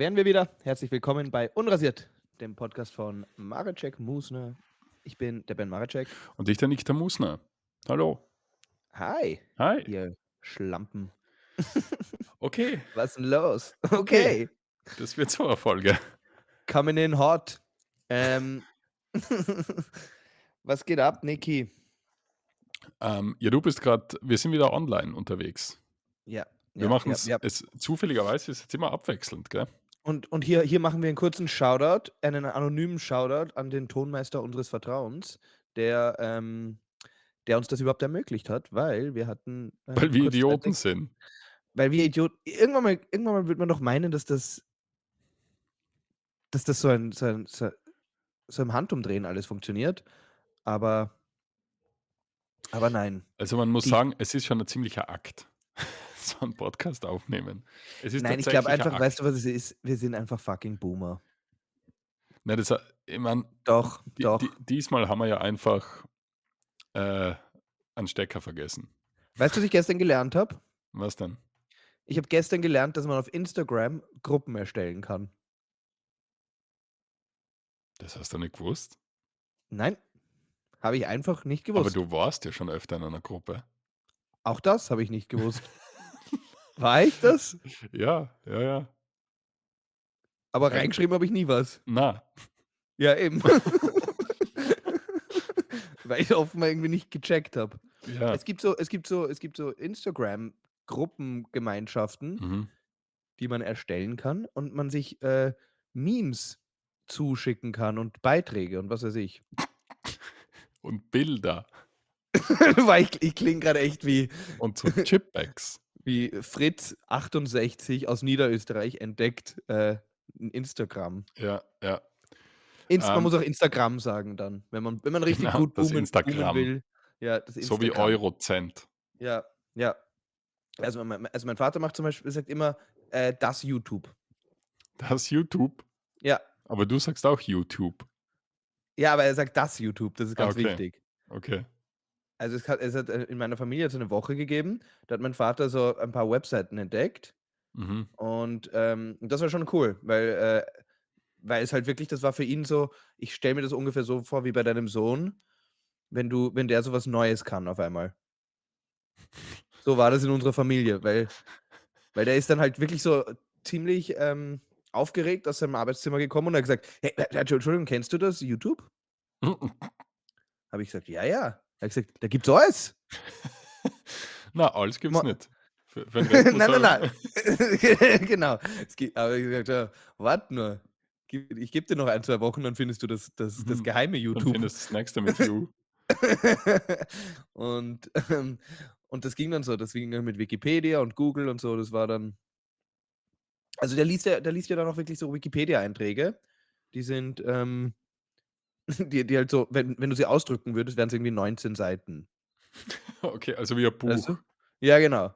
wären wir wieder. Herzlich willkommen bei Unrasiert, dem Podcast von Maracek Musner. Ich bin der Ben Maracek. Und ich, der der Musner. Hallo. Hi, Hi. ihr Schlampen. Okay, Was ist denn los? okay. Okay, Das wird so eine Folge. coming in hot. Ähm, was geht ab, Niki? Ähm, ja, du bist gerade, wir sind wieder online unterwegs. Ja, Wir ja, machen ja, es, ja. es zufälligerweise ist jetzt immer abwechselnd, gell? Und, und hier, hier machen wir einen kurzen Shoutout, einen anonymen Shoutout an den Tonmeister unseres Vertrauens, der, ähm, der uns das überhaupt ermöglicht hat, weil wir hatten. äh, Weil wir Idioten sind. Weil wir Idioten. Irgendwann mal, irgendwann mal wird man doch meinen, dass das. Dass das so ein, so ein, so, so im Handumdrehen alles funktioniert. Aber. Aber nein. Also man muss Die- sagen, es ist schon ein ziemlicher Akt, so einen Podcast aufnehmen. Nein, ich glaube ein einfach, Akt. weißt du, was es ist? Wir sind einfach fucking Boomer. Nein, das, ich mein, Doch, die, doch. Die, diesmal haben wir ja einfach äh, einen Stecker vergessen. Weißt du, was ich gestern gelernt habe? Was denn? Ich habe gestern gelernt, dass man auf Instagram Gruppen erstellen kann. Das hast du nicht gewusst? Nein, habe ich einfach nicht Aber gewusst. du warst ja schon öfter in einer Gruppe. Auch das habe ich nicht gewusst. War ich das? Ja, ja, ja. Aber Ja. reingeschrieben habe ich nie was. Na, Ja, eben. Weil ich offenbar irgendwie nicht gecheckt habe. ja. Es gibt so, es gibt so, es gibt so Instagram-Gruppengemeinschaften, Mhm. die man erstellen kann und man sich äh, Memes zuschicken kann und Beiträge und was weiß ich. Und Bilder Weil ich, ich klinge gerade echt wie, und so Chipbacks. Wie Fritz 68 aus Niederösterreich entdeckt äh, ein Instagram. Ja, ja. Inst man Ähm, muss auch Instagram sagen dann, wenn man, wenn man richtig Genau, gut boomen, Instagram. boomen will. Ja, das So wie Instagram. Eurocent. Ja, ja. Also mein, also mein Vater macht zum Beispiel, sagt immer, äh, das YouTube. Das YouTube. Ja. Aber du sagst auch YouTube. Ja, aber er sagt das YouTube, das ist Ah, ganz okay. wichtig. Okay. Also es hat, es hat äh, in meiner Familie so eine Woche gegeben, da hat mein Vater so ein paar Webseiten entdeckt Mhm. und ähm, das war schon cool, weil, äh, weil es halt wirklich, das war für ihn so, ich stelle mir das ungefähr so vor wie bei deinem Sohn, wenn du, wenn der sowas Neues kann auf einmal. So war das in unserer Familie, weil, weil der ist dann halt wirklich so ziemlich ähm, aufgeregt aus seinem Arbeitszimmer gekommen und hat gesagt, hey, äh, Entschuldigung, kennst du das, YouTube? Habe ich gesagt, ja, ja. Er hat gesagt, da gibt's alles. Na, alles gibt's Ma- nicht. Für, für nein, nein, er- nein. genau. Gibt, aber ich gesagt, ja, warte nur. Ich gebe dir noch ein, zwei Wochen, dann findest du das, das, das Mhm. geheime Dann YouTube. findest du das nächste mit You. und, ähm, und das ging dann so. Das ging dann mit Wikipedia und Google und so. Das war dann. Also der liest ja, der liest ja dann auch wirklich so Wikipedia-Einträge. Die sind, ähm, die, die halt so, wenn, wenn du sie ausdrücken würdest, wären es irgendwie 19 Seiten. Okay, also wie ein Buch. Weißt du? Ja, genau.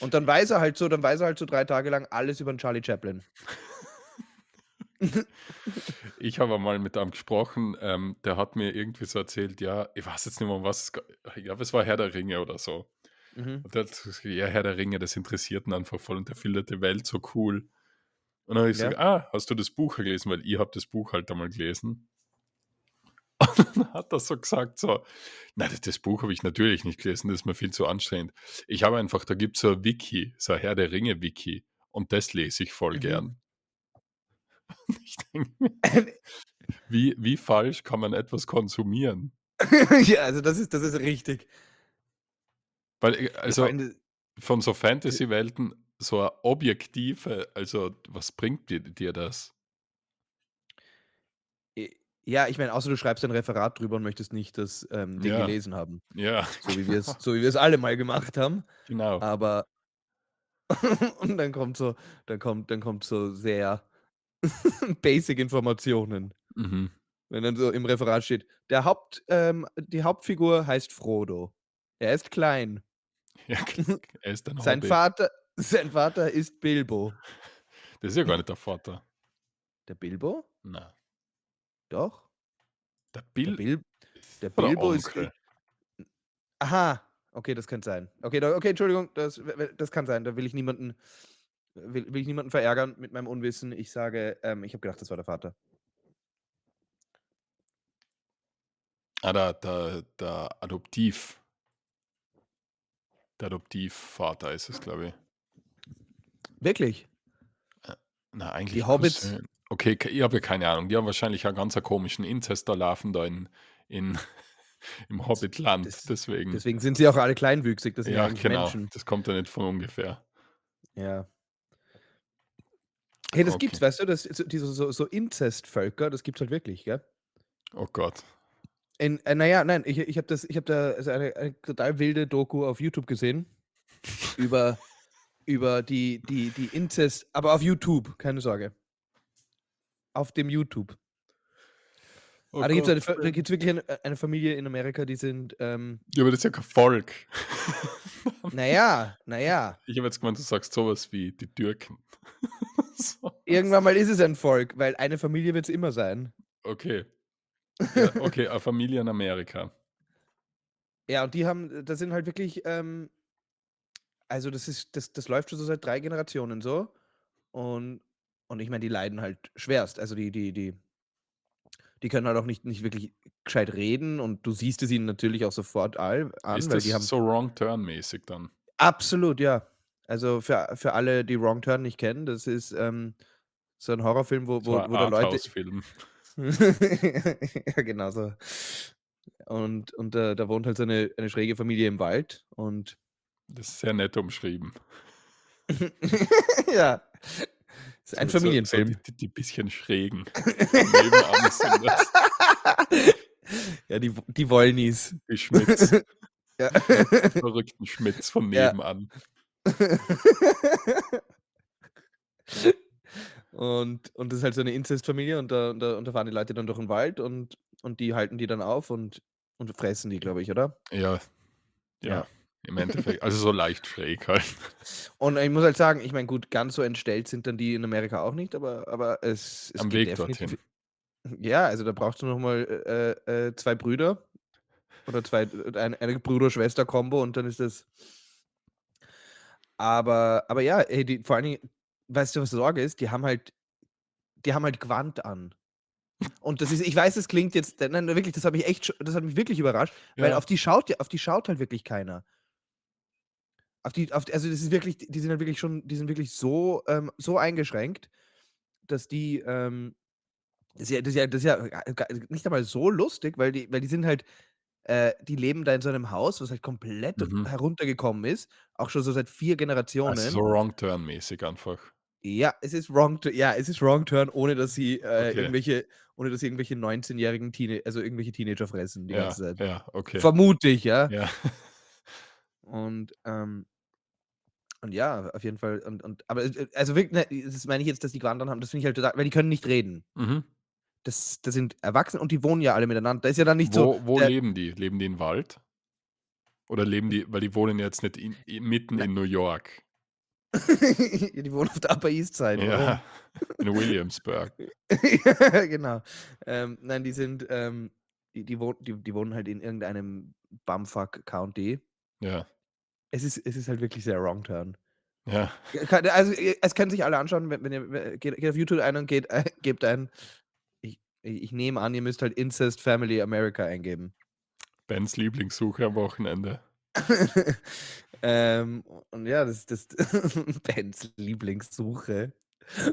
Und dann weiß er halt so, dann weiß er halt so drei Tage lang alles über den Charlie Chaplin. Ich habe mal mit einem gesprochen, ähm, der hat mir irgendwie so erzählt, ja, ich weiß jetzt nicht mehr, um was es, ich glaube, es war Herr der Ringe oder so. Mhm. Und der hat gesagt, ja, Herr der Ringe, das interessiert ihn einfach voll und der findet die Welt so cool. Und dann habe ich Ja. gesagt, ah, hast du das Buch gelesen? Weil ich habe das Buch halt einmal gelesen. Und dann hat er so gesagt, so, nein, das, Buch habe ich natürlich nicht gelesen, das ist mir viel zu anstrengend. Ich habe einfach, da gibt es so ein Wiki, so ein Herr der Ringe-Wiki und das lese ich voll Mhm. gern. Und ich denke mir, wie, wie falsch kann man etwas konsumieren? ja, also das ist, das ist richtig. Weil, äh, also von so Fantasy-Welten, so eine objektive, also was bringt dir, dir das? Ja, ich meine, außer du schreibst ein Referat drüber und möchtest nicht das ähm, Ding Ja. gelesen haben. Ja, So wie wir es, so wie wir es alle mal gemacht haben. genau. Aber und dann kommt so, dann kommt, dann kommt so sehr basic Informationen. Mhm. Wenn dann so im Referat steht, der Haupt, ähm, die Hauptfigur heißt Frodo. Er ist klein. Ja, er ist ein Sein Hobbit. Vater, sein Vater ist Bilbo. Das ist ja gar nicht der Vater. Der Bilbo? Na, Doch. der Der, Bill Bil der Bilbo ist. Aha, okay, das könnte sein. Okay, da, okay, Entschuldigung, das, das kann sein. Da will ich niemanden will, will ich niemanden verärgern mit meinem Unwissen. Ich sage, ähm, ich habe gedacht, das war der Vater. Ah, der, der, der Adoptiv. Der Adoptivvater ist es, glaube ich. Wirklich? Na, eigentlich Die Hobbits. Cousin. Okay, ich habe ja keine Ahnung. Die haben wahrscheinlich einen ganz komischen Inzest da laufen da in, in, im Hobbitland. Das, Deswegen. deswegen sind sie auch alle kleinwüchsig. Das sind ja eigentlich genau. Menschen. Das kommt ja nicht von ungefähr. Ja. Hey, das Okay. gibt's, weißt du? Das, so, diese so, so Inzestvölker, das gibt's halt wirklich, gell? Oh Gott. In, äh, naja, nein, ich, ich habe das, ich habe da also eine, eine total wilde Doku auf YouTube gesehen über, über die, die, die Inzest, aber auf YouTube, keine Sorge. Auf dem YouTube. Oh aber da gibt es wirklich eine, eine Familie in Amerika, die sind, ähm, Ja, aber das ist ja kein Volk. naja, naja, Ich habe jetzt gemeint, du sagst sowas wie die Türken. so. irgendwann mal ist es ein Volk, weil eine Familie wird es immer sein. Okay. Ja, okay, eine Familie in Amerika. Ja, und die haben, das sind halt wirklich, ähm, also das ist, das, das läuft schon so seit drei Generationen so. Und, und ich meine, die leiden halt schwerst. Also die, die, die, die können halt auch nicht, nicht wirklich gescheit reden und du siehst es ihnen natürlich auch sofort all, an, Ist das die haben. so Wrong-Turn-mäßig dann? Absolut, ja. Also für, für alle, die Wrong Turn nicht kennen, das ist ähm, so ein Horrorfilm, wo, wo, wo da Leute. Arthouse-Film. ja, genau so. Und, und äh, da wohnt halt so eine, eine schräge Familie im Wald und Das ist sehr nett umschrieben. ja. Ist ein So- Familienfilm. So, die, die, bisschen schrägen. Ja, die, die Wollnies. Die Schmitz. ja. Die verrückten Schmitz von Ja. nebenan. und, und das ist halt so eine Inzestfamilie und da, und, da, und da fahren die Leute dann durch den Wald und, und die halten die dann auf und, und fressen die, glaube ich, oder? Ja, ja, Ja. Im Endeffekt. Also so leicht schräg halt. Und ich muss halt sagen, ich meine, gut, ganz so entstellt sind dann die in Amerika auch nicht, aber, aber es, es Am geht Weg definitiv. dorthin. Ja, also da brauchst du nochmal äh, äh, zwei Brüder oder zwei, eine, eine Bruder-Schwester-Kombo und dann ist das. Aber, aber ja, ey, die, vor allen Dingen, weißt du, was Sorge ist? Die haben halt, die haben halt Gewand an. Und das ist, ich weiß, es klingt jetzt, nein, wirklich, das hat mich echt, das hat mich wirklich überrascht, weil Ja. auf die schaut, auf die schaut halt wirklich keiner. Auf die, auf, also das ist wirklich, die sind halt wirklich schon, die sind wirklich so, ähm, so eingeschränkt, dass die, ähm, das ist ja, das ist ja, das ist ja nicht einmal so lustig, weil die, weil die sind halt, äh, die leben da in so einem Haus, was halt komplett Mhm. heruntergekommen ist, auch schon so seit vier Generationen. Also so Wrong-Turn-mäßig einfach. Ja, es ist Wrong, Tu- ja, es ist Wrong Turn, ohne dass sie äh, Okay. irgendwelche, ohne dass sie irgendwelche 19-jährigen Teenager, also irgendwelche Teenager fressen die Ja, ganze Zeit. ja, okay. Vermute ich, ja. Ja. Und, ähm, und ja, auf jeden Fall. Und, und, aber äh, also wirklich, ne, das meine ich jetzt, dass die gewandert haben, das finde ich halt total, weil die können nicht reden. Mhm. Das, das sind Erwachsene und die wohnen ja alle miteinander. Da ist ja dann nicht so. Wo, wo der- leben die? Leben die im Wald? Oder leben die, weil die wohnen jetzt nicht in, in, mitten Na- in New York. die wohnen auf der Upper East Side. Ja, in Williamsburg. ja, genau. Ähm, nein, die sind, ähm, die, die, wohnen, die, die wohnen halt in irgendeinem Bumfuck County. Ja, Es ist, es ist halt wirklich sehr Wrong Turn. ja. Kann- Also, ihr- es können sich alle anschauen, wenn, wenn ihr wenn- geht, geht auf YouTube ein und geht, äh, gebt ein. Ich, ich nehme an, ihr müsst halt Incest Family America eingeben. Bens Lieblingssuche am Wochenende. ähm, und ja, das ist das Bens Lieblingssuche.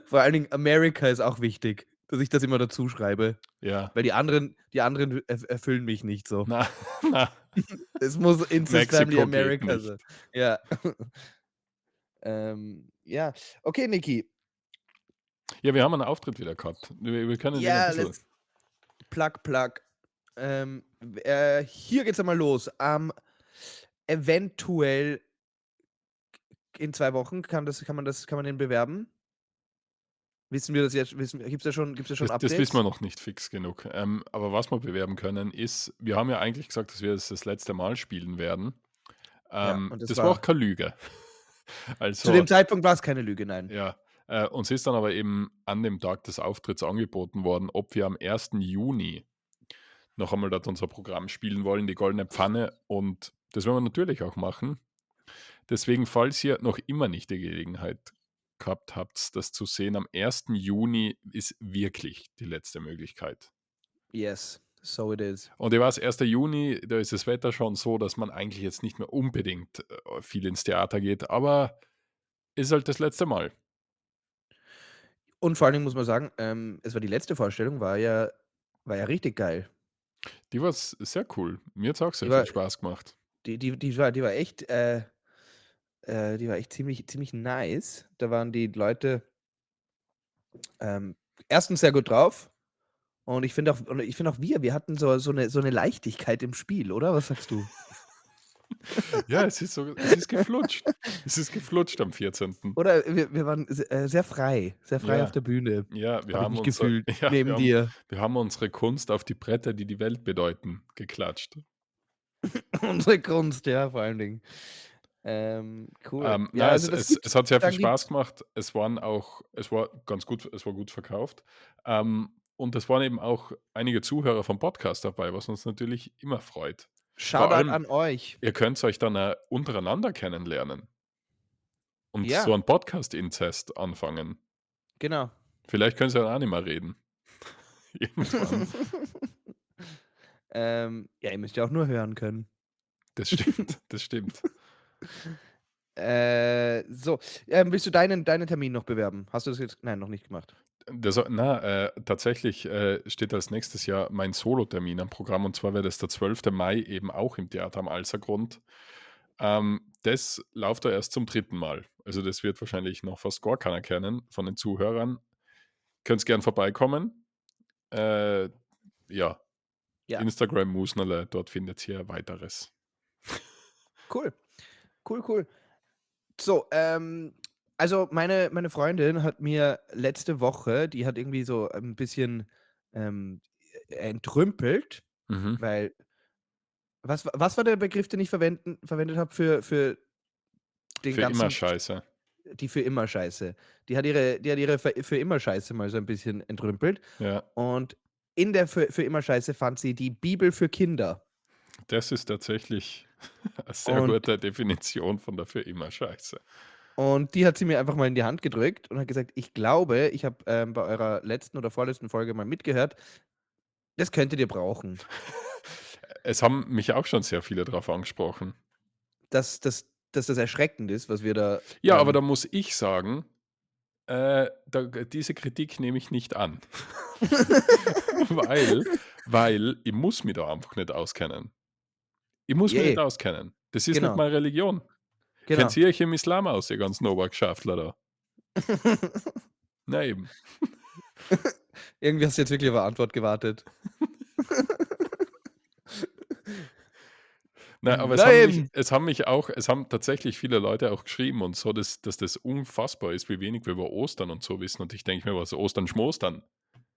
Vor allen Dingen America ist auch wichtig, dass ich das immer dazu schreibe. Ja. Weil die anderen, die anderen erf- erfüllen mich nicht so. Na, na. Es muss Mexiko Family America sein. Ja. ähm, ja. Okay, Niki. Ja, wir haben einen Auftritt wieder gehabt. Wir, wir können Ja, bisschen. let's. Plug, plug. Ähm, äh, hier geht's einmal los. Am eventuell in zwei Wochen kann, das, kann man das, kann man den bewerben. Wissen wir das jetzt? Wissen, gibt's da schon, gibt's da schon Das, Updates? das wissen wir noch nicht fix genug. Ähm, aber was wir bewerben können, ist, wir haben ja eigentlich gesagt, dass wir das das letzte Mal spielen werden. Ja, Ähm, und das, das war war- auch keine Lüge. Also, Zu dem Zeitpunkt war es keine Lüge, nein. ja, äh, uns ist dann aber eben an dem Tag des Auftritts angeboten worden, ob wir am 1. Juni noch einmal dort unser Programm spielen wollen, die Goldene Pfanne. Und das werden wir natürlich auch machen. Deswegen, falls ihr noch immer nicht die Gelegenheit gehabt habt, das zu sehen, am 1. Juni ist wirklich die letzte Möglichkeit. Yes, so it is. Und ich weiß, 1. Juni, da ist das Wetter schon so, dass man eigentlich jetzt nicht mehr unbedingt äh, viel ins Theater geht, aber ist halt das letzte Mal. Und vor allen Dingen muss man sagen, ähm, es war die letzte Vorstellung, war ja, war ja richtig geil. Die war sehr cool. Mir hat es auch sehr Die war, viel Spaß gemacht. die, die, die war, die war echt, äh, äh, die war echt ziemlich, ziemlich nice. Da waren die Leute ähm, erstens sehr gut drauf. Und ich finde auch, und ich finde auch wir, wir hatten so, so, eine, so eine Leichtigkeit im Spiel, oder? Was sagst du? Ja, es ist, so, es ist geflutscht. Es ist geflutscht am 14. Oder wir, wir waren äh, sehr frei, sehr frei auf Ja, der Bühne. ja, wir ich haben, unser, gefühlt, ja wir, neben haben, dir. wir haben unsere Kunst auf die Bretter, die die Welt bedeuten, geklatscht. Unsere Kunst, ja, vor allen Dingen. Ähm, cool. Ähm, Ja, na, also es, es, es hat sehr viel Spaß gemacht. Es waren auch, es war ganz gut, es war gut verkauft. Ähm, und es waren eben auch einige Zuhörer vom Podcast dabei, was uns natürlich immer freut. Shoutout an euch. ihr könnt euch dann äh, untereinander kennenlernen und so Ja, einen Podcast-Inzest anfangen. genau. Vielleicht können sie dann auch nicht mehr reden. Ähm, ja, ihr müsst ja auch nur hören können. Das stimmt, das stimmt. Äh, so, ähm, willst du deinen, deinen Termin noch bewerben? Hast du das jetzt? Nein, noch nicht gemacht. Das, na, äh, tatsächlich äh, steht als nächstes Jahr mein Solo-Termin am Programm und zwar wäre das der 12. Mai eben auch im Theater am Alsergrund. Ähm, das läuft da erst zum dritten Mal. Also das wird wahrscheinlich noch fast gar keiner kennen von den Zuhörern. Könnt gern vorbeikommen. Äh, ja, Ja, Instagram Musnerle, dort findet ihr weiteres. cool. Cool, cool. So, ähm, also meine, meine Freundin hat mir letzte Woche, die hat irgendwie so ein bisschen ähm, entrümpelt, Mhm. weil, was, wa- was war der Begriff, den ich verwenden, verwendet habe für, für den Für immer ganzen, scheiße. die für immer Scheiße. Die hat ihre, die hat ihre für, für immer Scheiße mal so ein bisschen entrümpelt. Ja, Und in der für, für immer Scheiße fand sie die Bibel für Kinder. das ist tatsächlich sehr Und, gute Definition von der für immer scheiße. und die hat sie mir einfach mal in die Hand gedrückt und hat gesagt, ich glaube, ich habe ähm, bei eurer letzten oder vorletzten Folge mal mitgehört, das könntet ihr brauchen. Es haben mich auch schon sehr viele darauf angesprochen. Dass, dass, dass das erschreckend ist, was wir da. Ja, aber Ähm, da muss ich sagen, äh, da, diese Kritik nehme ich nicht an. weil, weil ich muss mich da einfach nicht auskennen. Ich muss mich yeah, nicht auskennen. Das ist nicht genau, meine Religion. Kennt genau. ihr euch im Islam aus, ihr ganzen Obergeschäftler da? Na eben. Irgendwie hast du jetzt wirklich auf eine Antwort gewartet. Nein, aber es haben, mich, es haben mich auch, es haben tatsächlich viele Leute auch geschrieben und so, dass, dass das unfassbar ist, wie wenig wir über Ostern und so wissen. Und ich denke mir, was Ostern schmostern?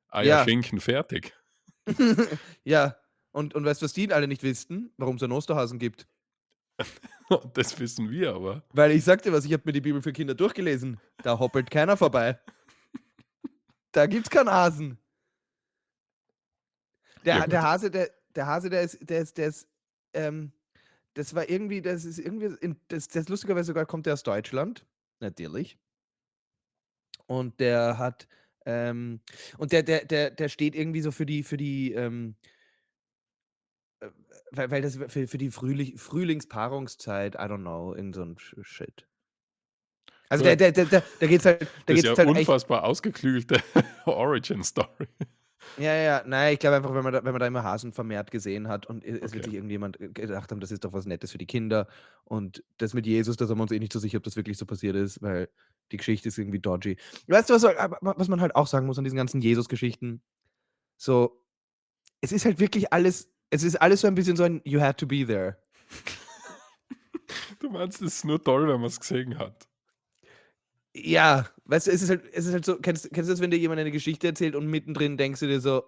Eier, Ja, Schinken, fertig. ja. Und, und weißt du, was die alle nicht wissen? Warum es einen Osterhasen gibt? Das wissen wir aber. Weil ich sagte was, ich habe mir die Bibel für Kinder durchgelesen. Da hoppelt keiner vorbei. Da gibt's keinen Hasen. Ja, Der, der gut. Hase, der, der Hase, der ist, der ist, der ist, ähm, das war irgendwie, das ist irgendwie, in, das, das lustigerweise sogar kommt der aus Deutschland, natürlich. Und der hat, ähm, und der, der, der, der steht irgendwie so für die, für die, ähm, äh, weil, weil das für, für die Frühling, Frühlingspaarungszeit, I don't know, in so ein Sh- Shit. Also der, der, der, da geht's halt, da Das ist geht's ja halt echt unfassbar ausgeklügelte Origin-Story. Ja, ja, nein, ich glaube einfach, wenn man, da, wenn man da immer Hasen vermehrt gesehen hat und es wird Okay. sich irgendjemand äh, gedacht haben, das ist doch was Nettes für die Kinder. Und das mit Jesus, da sind wir uns eh nicht so sicher, ob das wirklich so passiert ist, weil die Geschichte ist irgendwie dodgy. Weißt du, was, aber was man halt auch sagen muss an diesen ganzen Jesus-Geschichten? So, es ist halt wirklich alles, es ist alles so ein bisschen so ein You had to be there. Du meinst, es ist nur toll, wenn man es gesehen hat. Ja, weißt du, es ist halt, es ist halt so, kennst, kennst du das, wenn dir jemand eine Geschichte erzählt und mittendrin denkst du dir so,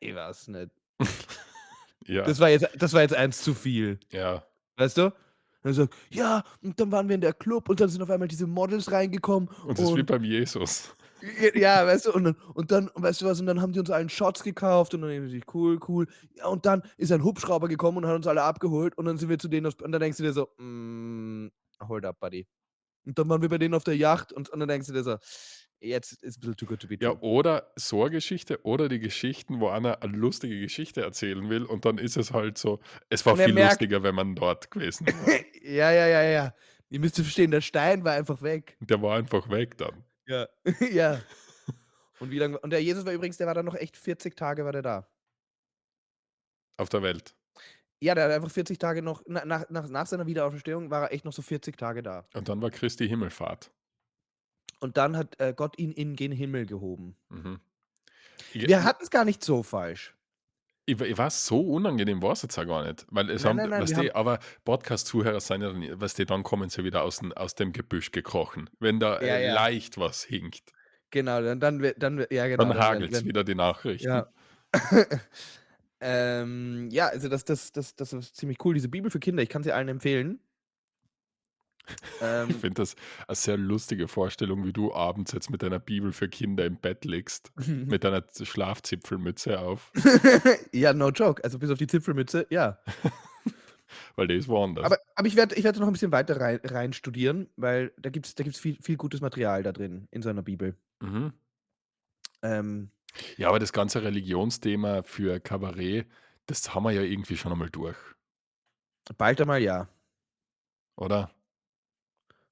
ich weiß nicht. Ja, Das war jetzt, das war jetzt eins zu viel. ja. Weißt du? Und er sagt, ja, und dann waren wir in der Club und dann sind auf einmal diese Models reingekommen Und das ist wie beim Jesus. Ja, weißt du, und dann, und dann, weißt du was, und dann haben die uns allen Shots gekauft und dann denken sie, cool, cool. Ja, und dann ist ein Hubschrauber gekommen und hat uns alle abgeholt und dann sind wir zu denen, und dann denkst du dir so, mm, hold up, buddy. Und dann waren wir bei denen auf der Yacht und, und dann denkst du dir so, jetzt ist ein bisschen too good to be Ja, true. oder so eine Geschichte oder die Geschichten, wo einer eine lustige Geschichte erzählen will und dann ist es halt so es war viel merkt lustiger, wenn man dort gewesen wäre. ja, ja, ja, ja. Ihr müsst verstehen, der Stein war einfach weg. Der war einfach weg dann. Ja. ja. Und wie lange und der Jesus war übrigens der war dann noch echt 40 Tage war der da. Auf der Welt. Ja, der hat einfach 40 Tage noch na nach nach nach seiner Wiederauferstehung war er echt noch so 40 Tage da. Und dann war Christi Himmelfahrt. Und dann hat, äh, Gott ihn in gen Himmel gehoben. Mhm. Ich Wir hatten's gar nicht so falsch. Ich ich weiß, so unangenehm war's jetzt auch gar nicht, weil es Nein, haben nein, nein, du, haben aber Podcast-Zuhörer sind ja dann weißt du, dann kommen sie wieder aus dem aus dem Gebüsch gekrochen. Wenn da, Ja, äh, ja. leicht was hinkt, Genau, dann dann dann ja genau, dann hagelt's wenn wieder die Nachrichten. ja. Ähm, ja, also das das das das ist ziemlich cool, diese Bibel für Kinder. Ich kann sie allen empfehlen. Ich Ähm, finde das eine sehr lustige Vorstellung, wie du abends jetzt mit deiner Bibel für Kinder im Bett liegst, mit deiner Schlafzipfelmütze auf, ja, no joke. Also bis auf die Zipfelmütze, ja. weil die ist woanders. Aber aber ich werde ich werde noch ein bisschen weiter rein rein studieren, weil da gibt's da gibt's viel viel gutes Material da drin in so 'ner Bibel. Mhm. Ähm, Ja, aber das ganze Religionsthema für Kabarett, das haben wir ja irgendwie schon einmal durch, bald einmal ja. oder?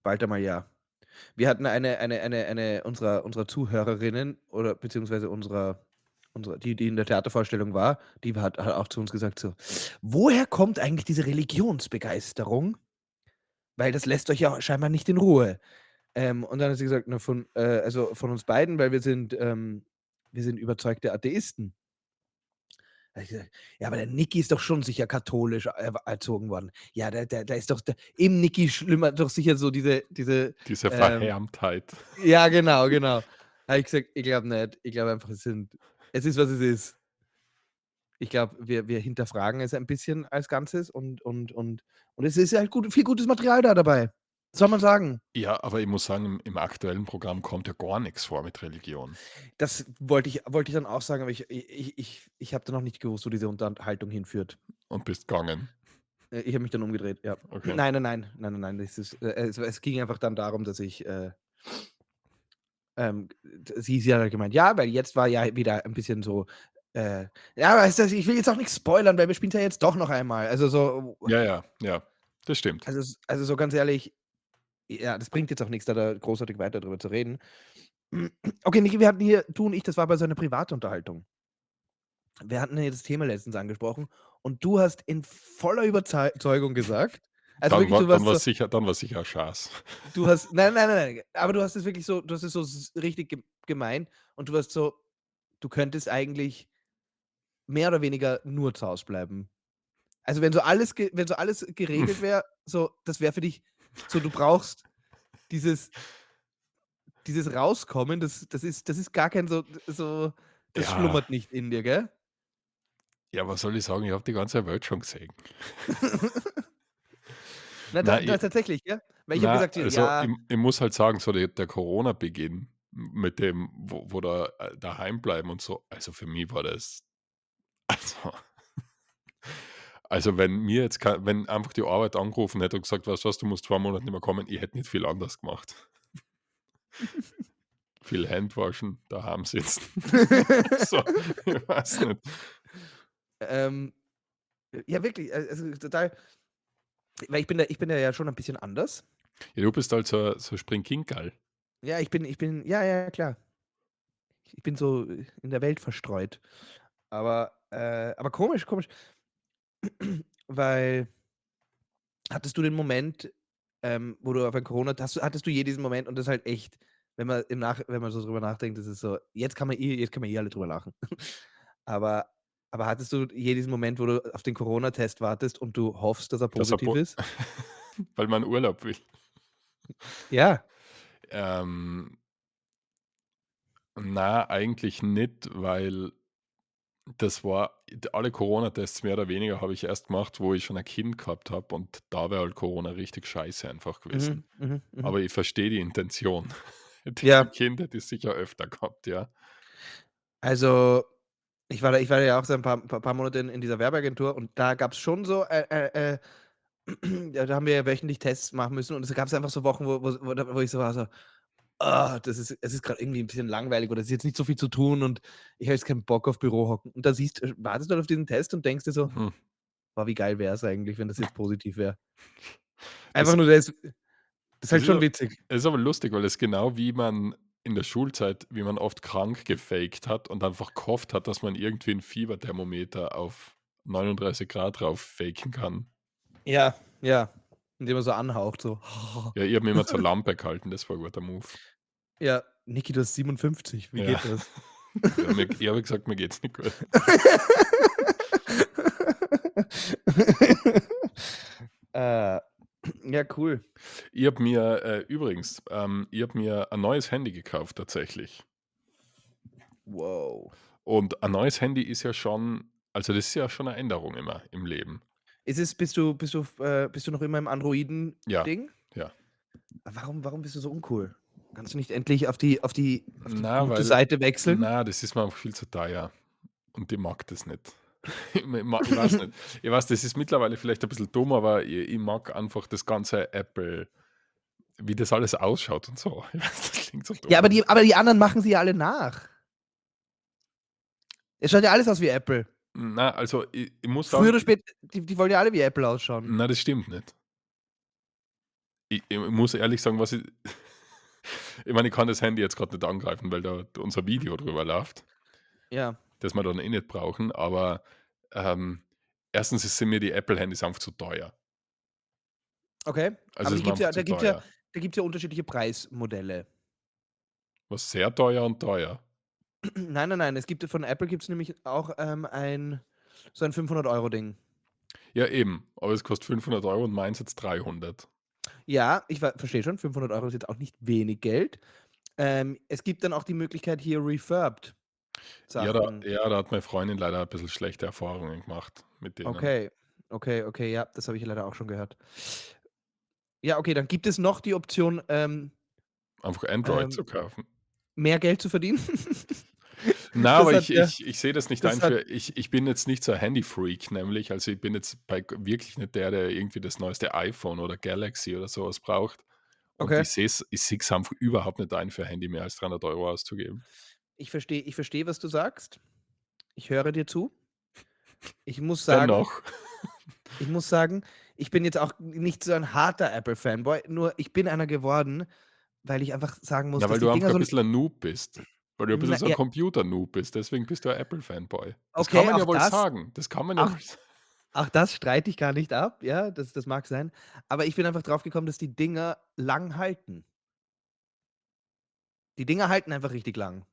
Bald einmal ja. Wir hatten eine eine eine eine unserer unserer Zuhörerinnen oder beziehungsweise unserer unserer die die in der Theatervorstellung war, die hat hat auch zu uns gesagt so: „Woher kommt eigentlich diese Religionsbegeisterung? Weil das lässt euch ja scheinbar nicht in Ruhe.“ Ähm, und dann hat sie gesagt: „Na, von äh, also von uns beiden, weil wir sind ähm, wir sind überzeugte Atheisten.“ Da habe ich gesagt: „Ja, aber der Niki ist doch schon sicher katholisch erzogen worden.“ Ja, da da da ist doch da im Niki schlummert doch sicher so diese diese, Diese ähm Verhärmtheit. ja, genau, genau. Habe ich gesagt: „Ich glaube nicht. Ich glaube einfach, es sind es ist, was es ist.“ Ich glaube, wir wir hinterfragen es ein bisschen als Ganzes und und und und es ist halt gut viel gutes Material da dabei. Soll man sagen? Ja, aber ich muss sagen, im im aktuellen Programm kommt ja gar nix vor mit Religion. Das wollte ich wollte ich dann auch sagen, aber ich ich ich ich habe da noch nicht gewusst, wo diese Unterhaltung hinführt. Und bist gegangen. Äh, ich habe mich dann umgedreht, ja. Okay. Nein, nein, nein, nein, nein, nein, ist äh, es es ging einfach dann darum, dass ich, äh ähm, sie sie hat halt gemeint: „Ja, weil jetzt war ja wieder ein bisschen so, äh ja, weißt du, ich will jetzt auch nix spoilern, weil wir spielen's ja jetzt doch noch einmal.“ Also so Ja, ja, ja, das stimmt. also also so ganz ehrlich, ja, das bringt jetzt auch nix, da da großartig weiter drüber zu reden. Okay, Niki, wir hatten hier du und ich, das war aber so 'ne private Unterhaltung. Wir hatten hier das Thema letztens angesprochen und du hast in voller Überzei Zeugung gesagt also Dann wirklich, war dann war's so sicher dann war's sicher Schaß. du hast nein, nein, nein, nein, aber du hast es wirklich so du hast es so richtig gem gemeint und du warst so du könntest eigentlich mehr oder weniger nur zu Hause bleiben. Also, wenn so alles wenn so alles geregelt wäre, so das wäre für dich so du brauchst dieses dieses Rauskommen, das das ist das ist gar kein so so das Ja. schlummert nicht in dir, gell? Ja, was soll ich sagen? Ich habe die ganze Welt schon gesehen. Na, da ich tatsächlich, ja? Weil ich na, gesagt, also, ja ich ich muss halt sagen, so der der Corona-Beginn mit dem, wo wo da äh, daheim bleiben und so, also für mich war das also also, wenn mir jetzt wenn einfach die Arbeit angerufen hätte und gesagt: „Weißt du was, du musst 2 Monate nicht mehr kommen“, ich hätte nicht viel anders gemacht. Viel Hände-waschen, daheim sitzen. So, ich weiß nicht. Ähm, ja, wirklich, äh, also total weil ich bin da ich bin da ja schon ein bisschen anders. Ja, du bist halt so so Springkinkerl. Ja, ich bin ich bin ja, ja, klar. Ich bin so in der Welt verstreut. Aber äh, aber komisch, komisch. Weil hattest du den Moment, ähm, wo du auf ein Corona hast hattest du je diesen Moment und das ist halt echt, wenn man im Nach wenn man so drüber nachdenkt, das ist so jetzt kann man eh jetzt können wir eh alle drüber lachen. Aber aber hattest du je diesen Moment, wo du auf den Corona-Test wartest und du hoffst, dass er Dass er positiv po ist? weil man Urlaub will. Ja. Ähm na, eigentlich nicht, weil das war alle Corona-Tests mehr oder weniger habe ich erst gemacht, wo ich schon ein Kind gehabt habe und da wäre halt Corona richtig scheiße einfach gewesen. Mhm, mhm, mhm. Aber ich verstehe die Intention. Ich Ja. Kind, hätte ich's sicher öfter gehabt, ja. Also, ich war da ich war ja auch so ein paar paar Monate in in dieser Werbeagentur und da gab's schon so, äh, äh, äh da haben wir ja wöchentlich Tests machen müssen und es gab's einfach so Wochen, wo wo wo ich so war so: „Ah, das ist es ist grad irgendwie 'n bisschen langweilig oder es ist jetzt nicht so viel zu tun und ich habe jetzt keinen Bock auf Büro hocken.“ Und da siehst äh, wartest du halt auf diesen Test und denkst dir so: Mhm. „Boah, wie geil wär's eigentlich, wenn das jetzt positiv wäre?“ Einfach Das nur das ist das halt ist schon a witzig. es ist aber lustig, weil es genau wie man in der Schulzeit wie man oft krank gefakt hat und einfach gehofft hat, dass man irgendwie 'n Fieberthermometer auf 39 C rauf faken kann. Ja, ja, indem man so anhaucht, so. Ja, ich habe mich immer zur Lampe gehalten, das war 'n guter Move. Ja, Niki, du hast 57, wie Ja. geht das? Ja, mir ich habe gesagt, mir geht's nicht gut. Äh, ja, cool. Ich habe mir, äh übrigens, ähm, ich habe mir ein neues Handy gekauft tatsächlich. Wow. Und ein neues Handy ist ja schon also, das ist ja schon 'ne Änderung immer im Leben. Ist es bist du bist du äh, bist du noch immer im Ja, Androiden-Ding? ja. Warum warum bist du so uncool? Kannst du nicht endlich auf die auf die auf die Na, gute weil Seite wechseln? na, das ist mir einfach viel zu teuer und ich mag das nicht. Ich ma ich weiß nicht. Ich weiß, das ist mittlerweile vielleicht ein bisschen dumm, aber i ich mag einfach das ganze Apple wie das alles ausschaut und so. Ich weiß, das klingt so Ja, dumm, aber aber die aber die anderen machen sie ja alle nach. Es schaut ja alles aus wie Apple. Na, also, i ich muss Früher sagen oder spät die die wollen ja alle wie Apple ausschauen. Na, das stimmt nicht. Ich ich muss ehrlich sagen, was ich ich meine, ich kann das Handy jetzt grad nicht angreifen, weil da unser Video drüber läuft Ja. das wir dann eh nicht brauchen, aber, ähm, 1. sind mir die Apple-Handys einfach zu teuer. Okay, Also, aber das die ist mir gibt's einfach ja da zu gibt's ja teuer. da gibt's ja unterschiedliche Preismodelle. Was sehr teuer und teuer? Nein, nein, nein, es gibt von Apple gibt's nämlich auch, ähm, ein so ein 500 € Ding. Ja, eben, aber es kostet 500 € und meins jetzt 300. Ja, ich ver verstehe schon, 500 € ist jetzt auch nicht wenig Geld. Ähm, es gibt dann auch die Möglichkeit, hier refurbed Ja, da ja, da hat meine Freundin leider ein bisschen schlechte Erfahrungen gemacht mit denen. Okay, okay, okay, ja, das habe ich leider auch schon gehört. Ja, okay, dann gibt es noch die Option, ähm Einfach Android ähm zu kaufen. mehr Geld zu verdienen. Na, Das aber hat ich ja ich ich sehe das nicht das ein hat für ich ich bin jetzt nicht so ein Handy-Freak nämlich. Also, ich bin jetzt bei wirklich nicht der, der irgendwie das neueste iPhone oder Galaxy oder so was braucht. Und Okay. ich sehe es ich sehe es einfach überhaupt nicht ein, für Handy mehr als 300 € auszugeben. Ich verstehe ich verstehe, was du sagst. Ich höre dir zu. Ich muss sagen Dennoch. ich muss sagen, ich bin jetzt auch nicht so ein harter Apple-Fanboy, nur ich bin einer geworden, weil ich einfach sagen muss, Ja, dass weil die du Dinger einfach so ein bisschen ein Noob bist. Weil du ein bisschen Na so 'n ja Computer-Noob bist, deswegen bist du ein Apple-Fanboy. Das kann Okay, man auch ja wohl das sagen. Das kann man ja auch wohl sa auch das streite ich gar nicht ab, ja, das das mag sein. Aber ich bin einfach drauf gekommen, dass die Dinger lang halten. Die Dinger halten einfach richtig lang.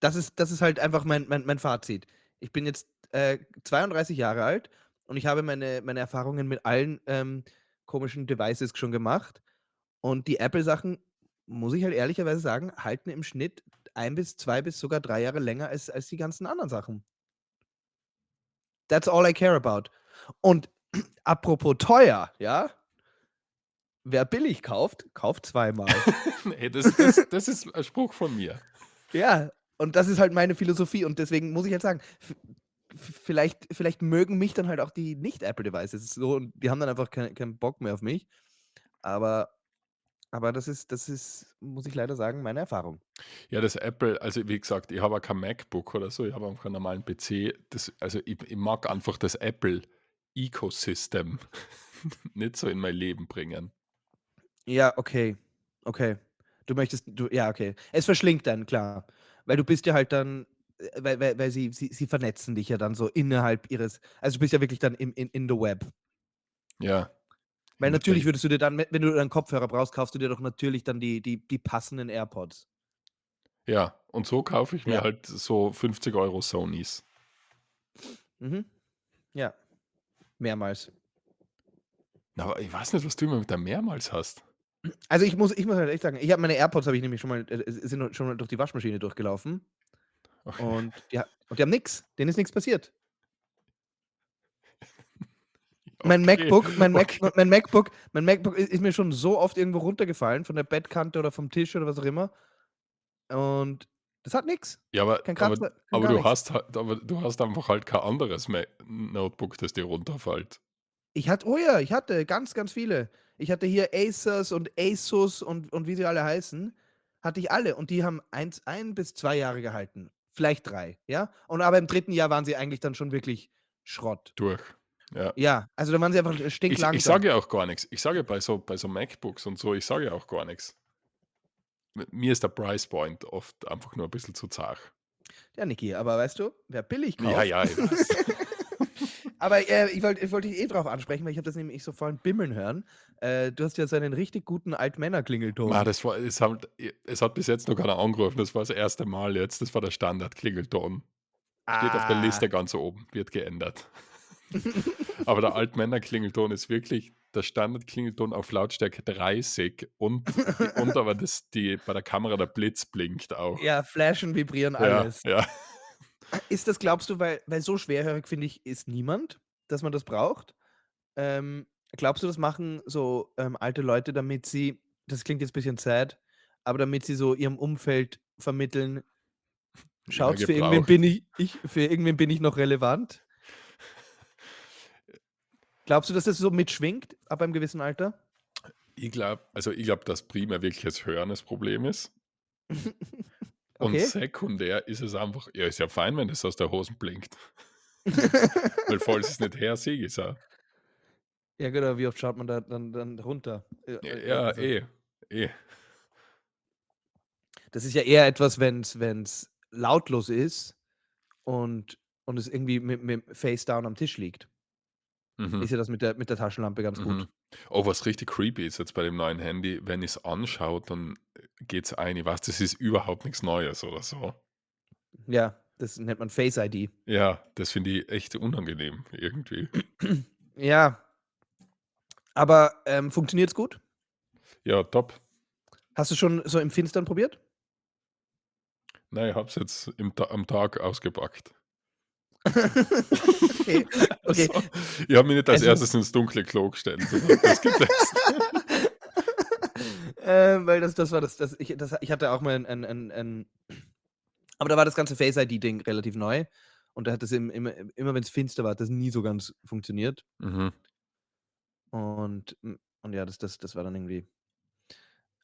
Das ist das ist halt einfach mein mein mein Fazit. Ich bin jetzt, äh, 32 Jahre alt und ich habe meine meine Erfahrungen mit allen, ähm, komischen Devices schon gemacht. Und die Apple-Sachen, muss ich halt ehrlicherweise sagen, halten im Schnitt 1 bis 2 bis sogar 3 Jahre länger als als die ganzen anderen Sachen. That's all I care about. Und apropos teuer, ja? Wer billig kauft, kauft zweimal. Ne, das das das ist ein Spruch von mir. Ja, und das ist halt meine Philosophie und deswegen muss ich halt sagen, vielleicht vielleicht mögen mich dann halt auch die Nicht-Apple-Devices so und die haben dann einfach kei keinen Bock mehr auf mich. Aber aber das ist das ist, muss ich leider sagen, meine Erfahrung. Ja, das Apple also, wie gesagt, ich habe auch kein MacBook oder so, ich habe einfach einen normalen PC. Das also, ich ich mag einfach das Apple-Ecosystem nicht so in mein Leben bringen. Ja, okay, okay. Du möchtest du ja, okay. Es verschlingt einen, klar. Weil du bist ja halt dann äh, weil weil weil sie sie sie vernetzen dich ja dann so innerhalb ihres also, du bist ja wirklich dann im in in the web. Ja. Weil natürlich würdest du dir dann, we wenn du dann Kopfhörer brauchst, kaufst du dir doch natürlich dann die die die passenden AirPods. Ja, und so kaufe ich mir Ja. halt so 50 € Sonys. Mhm. Ja. Mehrmals. Na, aber ich weiß nicht, was du immer mit der mehrmals hast. Also, ich muss ich muss halt echt sagen, ich habe meine AirPods habe ich nämlich schon mal äh, s sind schon mal durch die Waschmaschine durchgelaufen. Okay. Und die und die haben nix. Denen ist nix passiert. Mein Okay, MacBook mein Mac okay. mein MacBook mein MacBook ist mir schon so oft irgendwo runtergefallen von der Bettkante oder vom Tisch oder was auch immer. Und das hat nix. Ja, aber aber Kratzer, aber gar du nix. hast halt aber du hast einfach halt kein anderes Ma Notebook, das dir runterfällt. Ich hatte oh ja, ich hatte ganz, ganz viele. Ich hatte hier Acers und Asus und und wie sie alle heißen, hatte ich alle und die haben eins 1 bis 2 Jahre gehalten, vielleicht 3, ja? Und aber im 3. Jahr waren sie eigentlich dann schon wirklich Schrott. Durch, ja. Ja, also dann waren sie einfach, Ich ich stinklangsam. sage ja auch gar nix. Ich sage bei so bei so MacBooks und so, ich sage ja auch gar. M mir ist der Price Point oft einfach nur 'n bisschen zu zach. Ja, Niki, aber weißt du, wer billig Ja, kauft ja, ich weiß. Aber, äh, ich wollte ich wollte dich eh drauf ansprechen, weil ich habe das nämlich so vorhin bimmeln hören. Äh, du hast ja so einen richtig guten Ma, Altmänner-Klingelton. das war es hat es hat bis jetzt noch keiner angerufen. Das war das 1. Mal jetzt. Das war der Standard-Klingelton. Steht auf der Ah. Liste ganz oben, wird geändert. Aber der Altmänner-Klingelton ist wirklich der Standard-Klingelton auf Lautstärke 30 und und aber das die bei der Kamera der Blitz blinkt auch. Ja, flashen, vibrieren, Ja, alles. ja. Ist das glaubst du, weil weil so schwerhörig, finde ich, ist niemand, dass man das braucht? Ähm, glaubst du, das machen so, ähm, alte Leute, damit sie das klingt jetzt bisschen sad, aber damit sie so ihrem Umfeld vermitteln Immer „Schaut's, für irgendwen bin i ich für irgendwen bin ich noch relevant?“ Glaubst du, dass das so mitschwingt ab einem gewissen Alter? Ich glaube also, ich glaube, dass primär wirklich das Hören das Problem ist. Und Okay. sekundär ist es einfach ja, ist ja fein, wenn das aus der Hosen blinkt. Weil falls ich's nicht her, sehe ich's auch. Ja, genau, wie oft schaut man da dann dann runter? Äh, J äh, ja, also eh, eh. Das ist ja eher etwas, wenn's wenn's lautlos ist und und es irgendwie mit mit face down am Tisch liegt. Mhm. Ist ja das mit der mit der Taschenlampe ganz Mhm. gut. Oh, was richtig creepy ist jetzt bei dem neuen Handy, wenn ich's anschaue, dann, äh, geht's ein. Ich weiß, das ist überhaupt nix Neues oder so. Ja, das nennt man Face ID. Ja, das finde ich echt unangenehm irgendwie. Ja. Aber, ähm, funktioniert's gut? Ja, top. Hast du schon so im Finstern probiert? Nein, ich habe es jetzt im Ta am Tag ausgepackt. Okay, okay. Also, ich habe mich nicht als Also 1. ins dunkle Klo gestellt das getestet. Ähm, weil das das war das das ich das ich hatte auch mal 'n 'n 'n 'n aber da war das ganze Face ID-Ding relativ neu und da hat das im immer immer wenn's finster war, hat das nie so ganz funktioniert. Mhm. Und und ja, das das das war dann irgendwie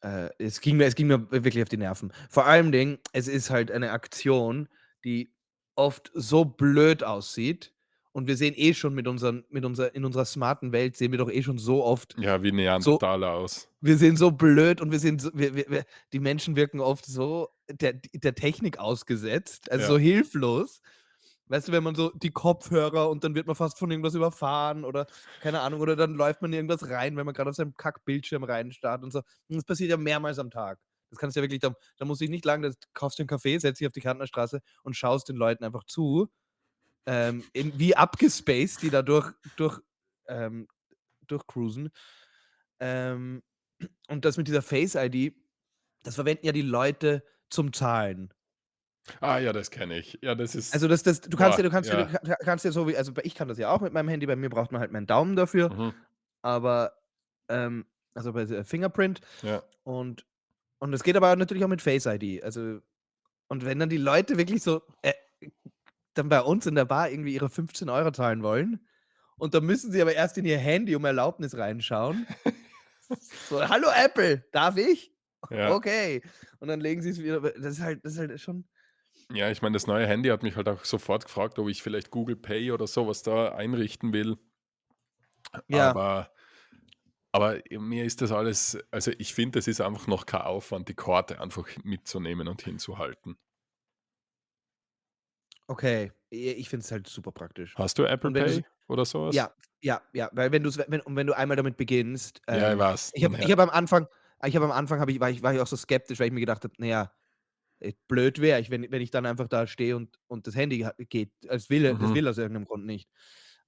äh, es ging mir es ging mir wirklich auf die Nerven. Vor allem es ist halt eine Aktion, die oft so blöd aussieht und wir sehen eh schon mit unseren mit unser in unserer smarten Welt sehen wir doch eh schon so oft Ja, wie so Neandertaler aus. wir sehen so blöd und wir sehen so wir wir die Menschen wirken oft so der der Technik ausgesetzt, also Ja. so hilflos. Weißt du, wenn man so die Kopfhörer und dann wird man fast von irgendwas überfahren oder keine Ahnung, oder dann läuft man in irgendwas rein, wenn man grad auf seinem Kack-Bildschirm reinstarrt und so. Und das passiert ja mehrmals am Tag. Das kannst du ja wirklich da da musst du dich nicht lang da kaufst dir 'n Kaffee, setzt dich auf die Kärntnerstraße und schaust den Leuten einfach zu, ähm, in wie abgespaced die da durch durch ähm, durchcruisen. Ähm, und das mit dieser Face ID, das verwenden ja die Leute zum Zahlen. Ah ja, das kenne ich. Ja, das ist Also, das das du kannst boah, ja du kannst ja du kannst ja so wie also, ich kann das ja auch mit meinem Handy, bei mir braucht man halt meinen Daumen dafür, Mhm. aber, ähm also, bei der Fingerprint Ja. und und es geht aber natürlich auch mit Face ID. Also und wenn dann die Leute wirklich so, äh, dann bei uns in der Bar irgendwie ihre 15 € zahlen wollen und dann müssen sie aber erst in ihr Handy um Erlaubnis reinschauen. So: „Hallo Apple, darf ich? Ja. Okay.“ Und dann legen sie's wieder das ist halt das ist halt schon Ja, ich meine, das neue Handy hat mich halt auch sofort gefragt, ob ich vielleicht Google Pay oder so was da einrichten will. Ja. Aber aber mir ist das alles also, ich finde, das ist einfach noch kein Aufwand, die Karte einfach mitzunehmen und hinzuhalten. Okay, ich finde es halt super praktisch. Hast du Apple Pay oder so was? ja, ja, ja, weil wenn du's wenn und wenn du einmal damit beginnst, Ja, ich ähm weiß, ich habe ich her habe am Anfang ich habe am Anfang habe ich war ich war ich auch so skeptisch, weil ich mir gedacht habe: „Na ja, äh, blöd wäre ich, wenn wenn ich dann einfach da stehe und und das Handy ha geht es will das Mhm. will aus irgendeinem Grund nicht.“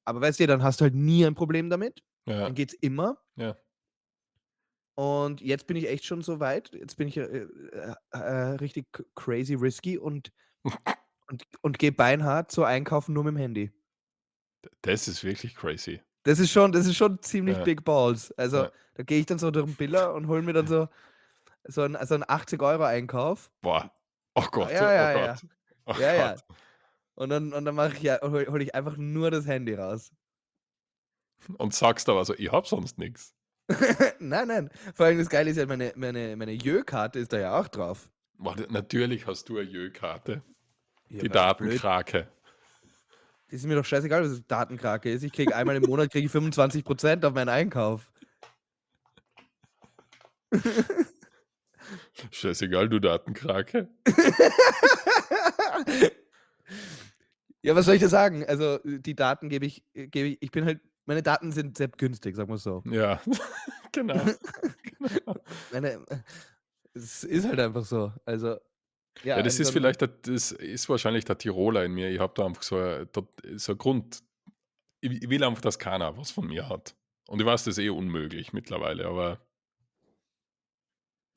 Aber weißt du, dann hast du halt nie ein Problem damit. Ja. Dann geht's immer. Ja. Und jetzt bin ich echt schon so weit. Jetzt bin ich, äh, äh, äh, richtig crazy risky und und und gehe beinhart so einkaufen nur mit'm Handy. D das ist wirklich crazy. Das ist schon das ist schon ziemlich Ja. big balls. Also, Ja. da gehe ich dann so durch 'n Biller und hole mir dann so so 'n so 'n 80 € Einkauf. Boah. Oh Gott, Ja, oh ja, ja. Gott. Oh Ja, ja. Gott. Und dann und dann mache ich ja hole hole ich einfach nur das Handy raus. Und sagst aber so: „Ich habe sonst nix.“ Nein, nein. Vor allem das Geile ist ja, meine meine meine Jö-Karte ist da ja auch drauf. Warte, natürlich hast du 'ne Jö-Karte. Ja, Die. Datenkrake. Ist mir doch scheißegal, was Datenkrake ist. Ich kriege einmal im Monat kriege ich 25% auf meinen Einkauf. Scheißegal, du Datenkrake. Ja, was soll ich dir sagen? Also, die Daten gebe ich gebe ich ich bin halt meine Daten sind sehr günstig, sagen wir's so. Ja, genau. Genau. Meine äh, es ist halt einfach so. Also, ja, Ja, das ist vielleicht das ist wahrscheinlich der Tiroler in mir. Ich habe da einfach so 'n tot so 'n Grund ich will einfach, dass keiner was von mir hat. Und ich weiß, das ist eh unmöglich mittlerweile, aber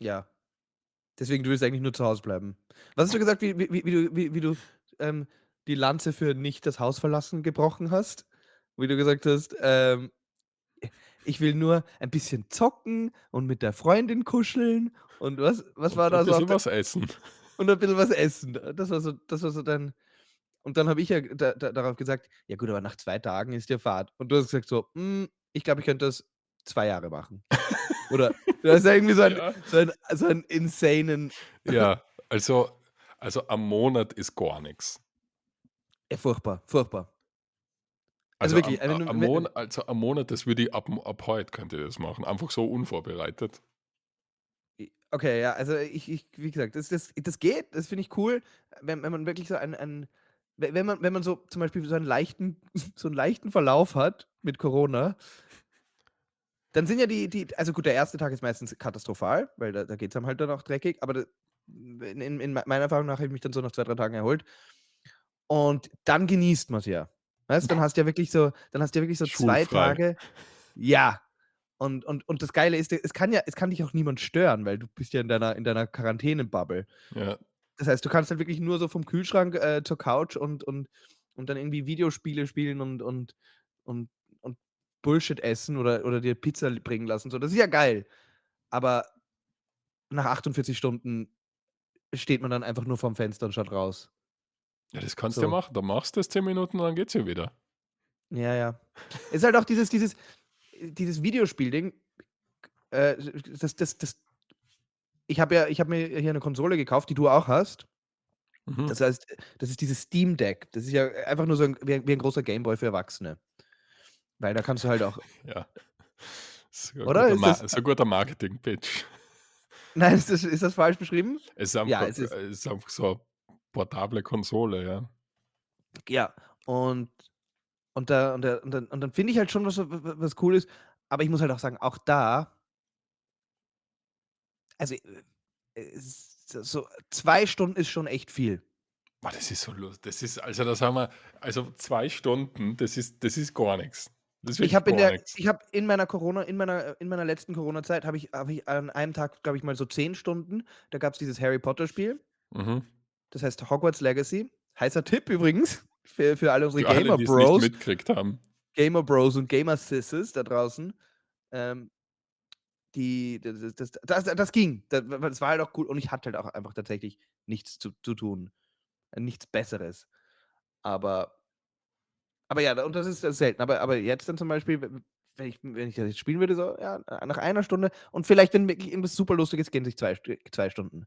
Ja. Deswegen, du willst eigentlich nur zu Hause bleiben. Was hast du gesagt, wie wie wie wie du wie wie du, ähm, die Lanze für nicht das Haus verlassen gebrochen hast? Wie du gesagt hast, ähm: „Ich will nur ein bisschen zocken und mit der Freundin kuscheln“ und was was war Und da so auf bisschen was essen. und ein bisschen was essen. Das war so das war so dein und dann habe ich ja da da darauf gesagt: „Ja gut, aber nach 2 Tagen ist ja Fahrt.“ Und du hast gesagt so: „Hm, ich glaube, ich könnte das 2 Jahre machen.“ Oder du hast ja irgendwie so einen Ja. so einen so einen insanen Ja, also also am Monat ist gar nix. Ja, furchtbar, furchtbar. Also Also wirklich, am wenn a du am we Mon also am Monat, das würde ich ab ab heute könnte ich das machen, einfach so unvorbereitet. Okay, ja, also ich ich wie gesagt, das das das geht, das finde ich cool, wenn wenn man wirklich so ein ein we wenn man wenn man so zum Beispiel so einen leichten so 'n leichten Verlauf hat mit Corona dann sind ja die die also gut, der 1. Tag ist meistens katastrophal, weil da da geht's einem halt dann auch dreckig, aber in in in meiner Erfahrung nach habe ich mich dann so nach 2, 3 Tagen erholt. Und dann genießt man's ja. Weißt du, dann hast du ja wirklich so dann hast du ja wirklich so 2 Schulfrei. Tage ja. Und und und das Geile ist, es kann ja es kann dich auch niemand stören, weil du bist ja in deiner in deiner Quarantäne-Bubble. Ja. Das heißt, du kannst dann wirklich nur so vom Kühlschrank, äh, zur Couch und und und dann irgendwie Videospiele spielen und und und und Bullshit essen oder oder dir Pizza bringen lassen, so. Das ist ja geil. Aber nach 48 Stunden steht man dann einfach nur vorm Fenster und schaut raus. Ja, das kannst du ja So. machen. Dann machst du das 10 Minuten und dann geht's ja wieder. Ja, ja. Ist halt auch dieses dieses dieses Videospielding, äh, das das das ich habe ja ich habe mir hier 'ne Konsole gekauft, die du auch hast. Mhm. Das heißt, das ist dieses Steam Deck. Das ist ja einfach nur so 'n wie ein wie ein großer Gameboy für Erwachsene. Weil da kannst du halt auch Ja. 'n Oder guter ist das ist 'n guter Marketing-Pitch. Nein, ist das ist das falsch beschrieben? Es ist Ja, einfach es ist äh, ist einfach so portable Konsole, ja. Ja, und und da und da und dann und dann finde ich halt schon, was was cool ist, aber ich muss halt auch sagen, auch da also, äh, so 2 Stunden ist schon echt viel. Boah, das ist so lus das ist also, da sagen wir also 2 Stunden, das ist das ist gar. Das ist Ich habe in der ich habe in meiner Corona in meiner in meiner letzten Corona-Zeit habe ich habe ich an einem Tag, glaube ich, mal so 10 Stunden da gab's dieses Harry-Potter-Spiel. Mhm. Das heißt Hogwarts Legacy. Heißer Tipp übrigens für für alle unsere Für alle, die's nicht mitgekriegt haben. Gamer-Bros und Gamer-Sisses da draußen. Ähm die d d das das das ging. Da das war halt auch cool und ich hatte halt auch einfach tatsächlich nichts zu zu tun, nichts Besseres. Aber aber ja, und das ist das selten. Aber aber jetzt dann zum Beispiel, wenn ich wenn ich das jetzt spielen würde, so, ja, nach 1 Stunde und vielleicht, wenn wirklich irgendwas super Lustiges, gehen sich 2 St 2 Stunden.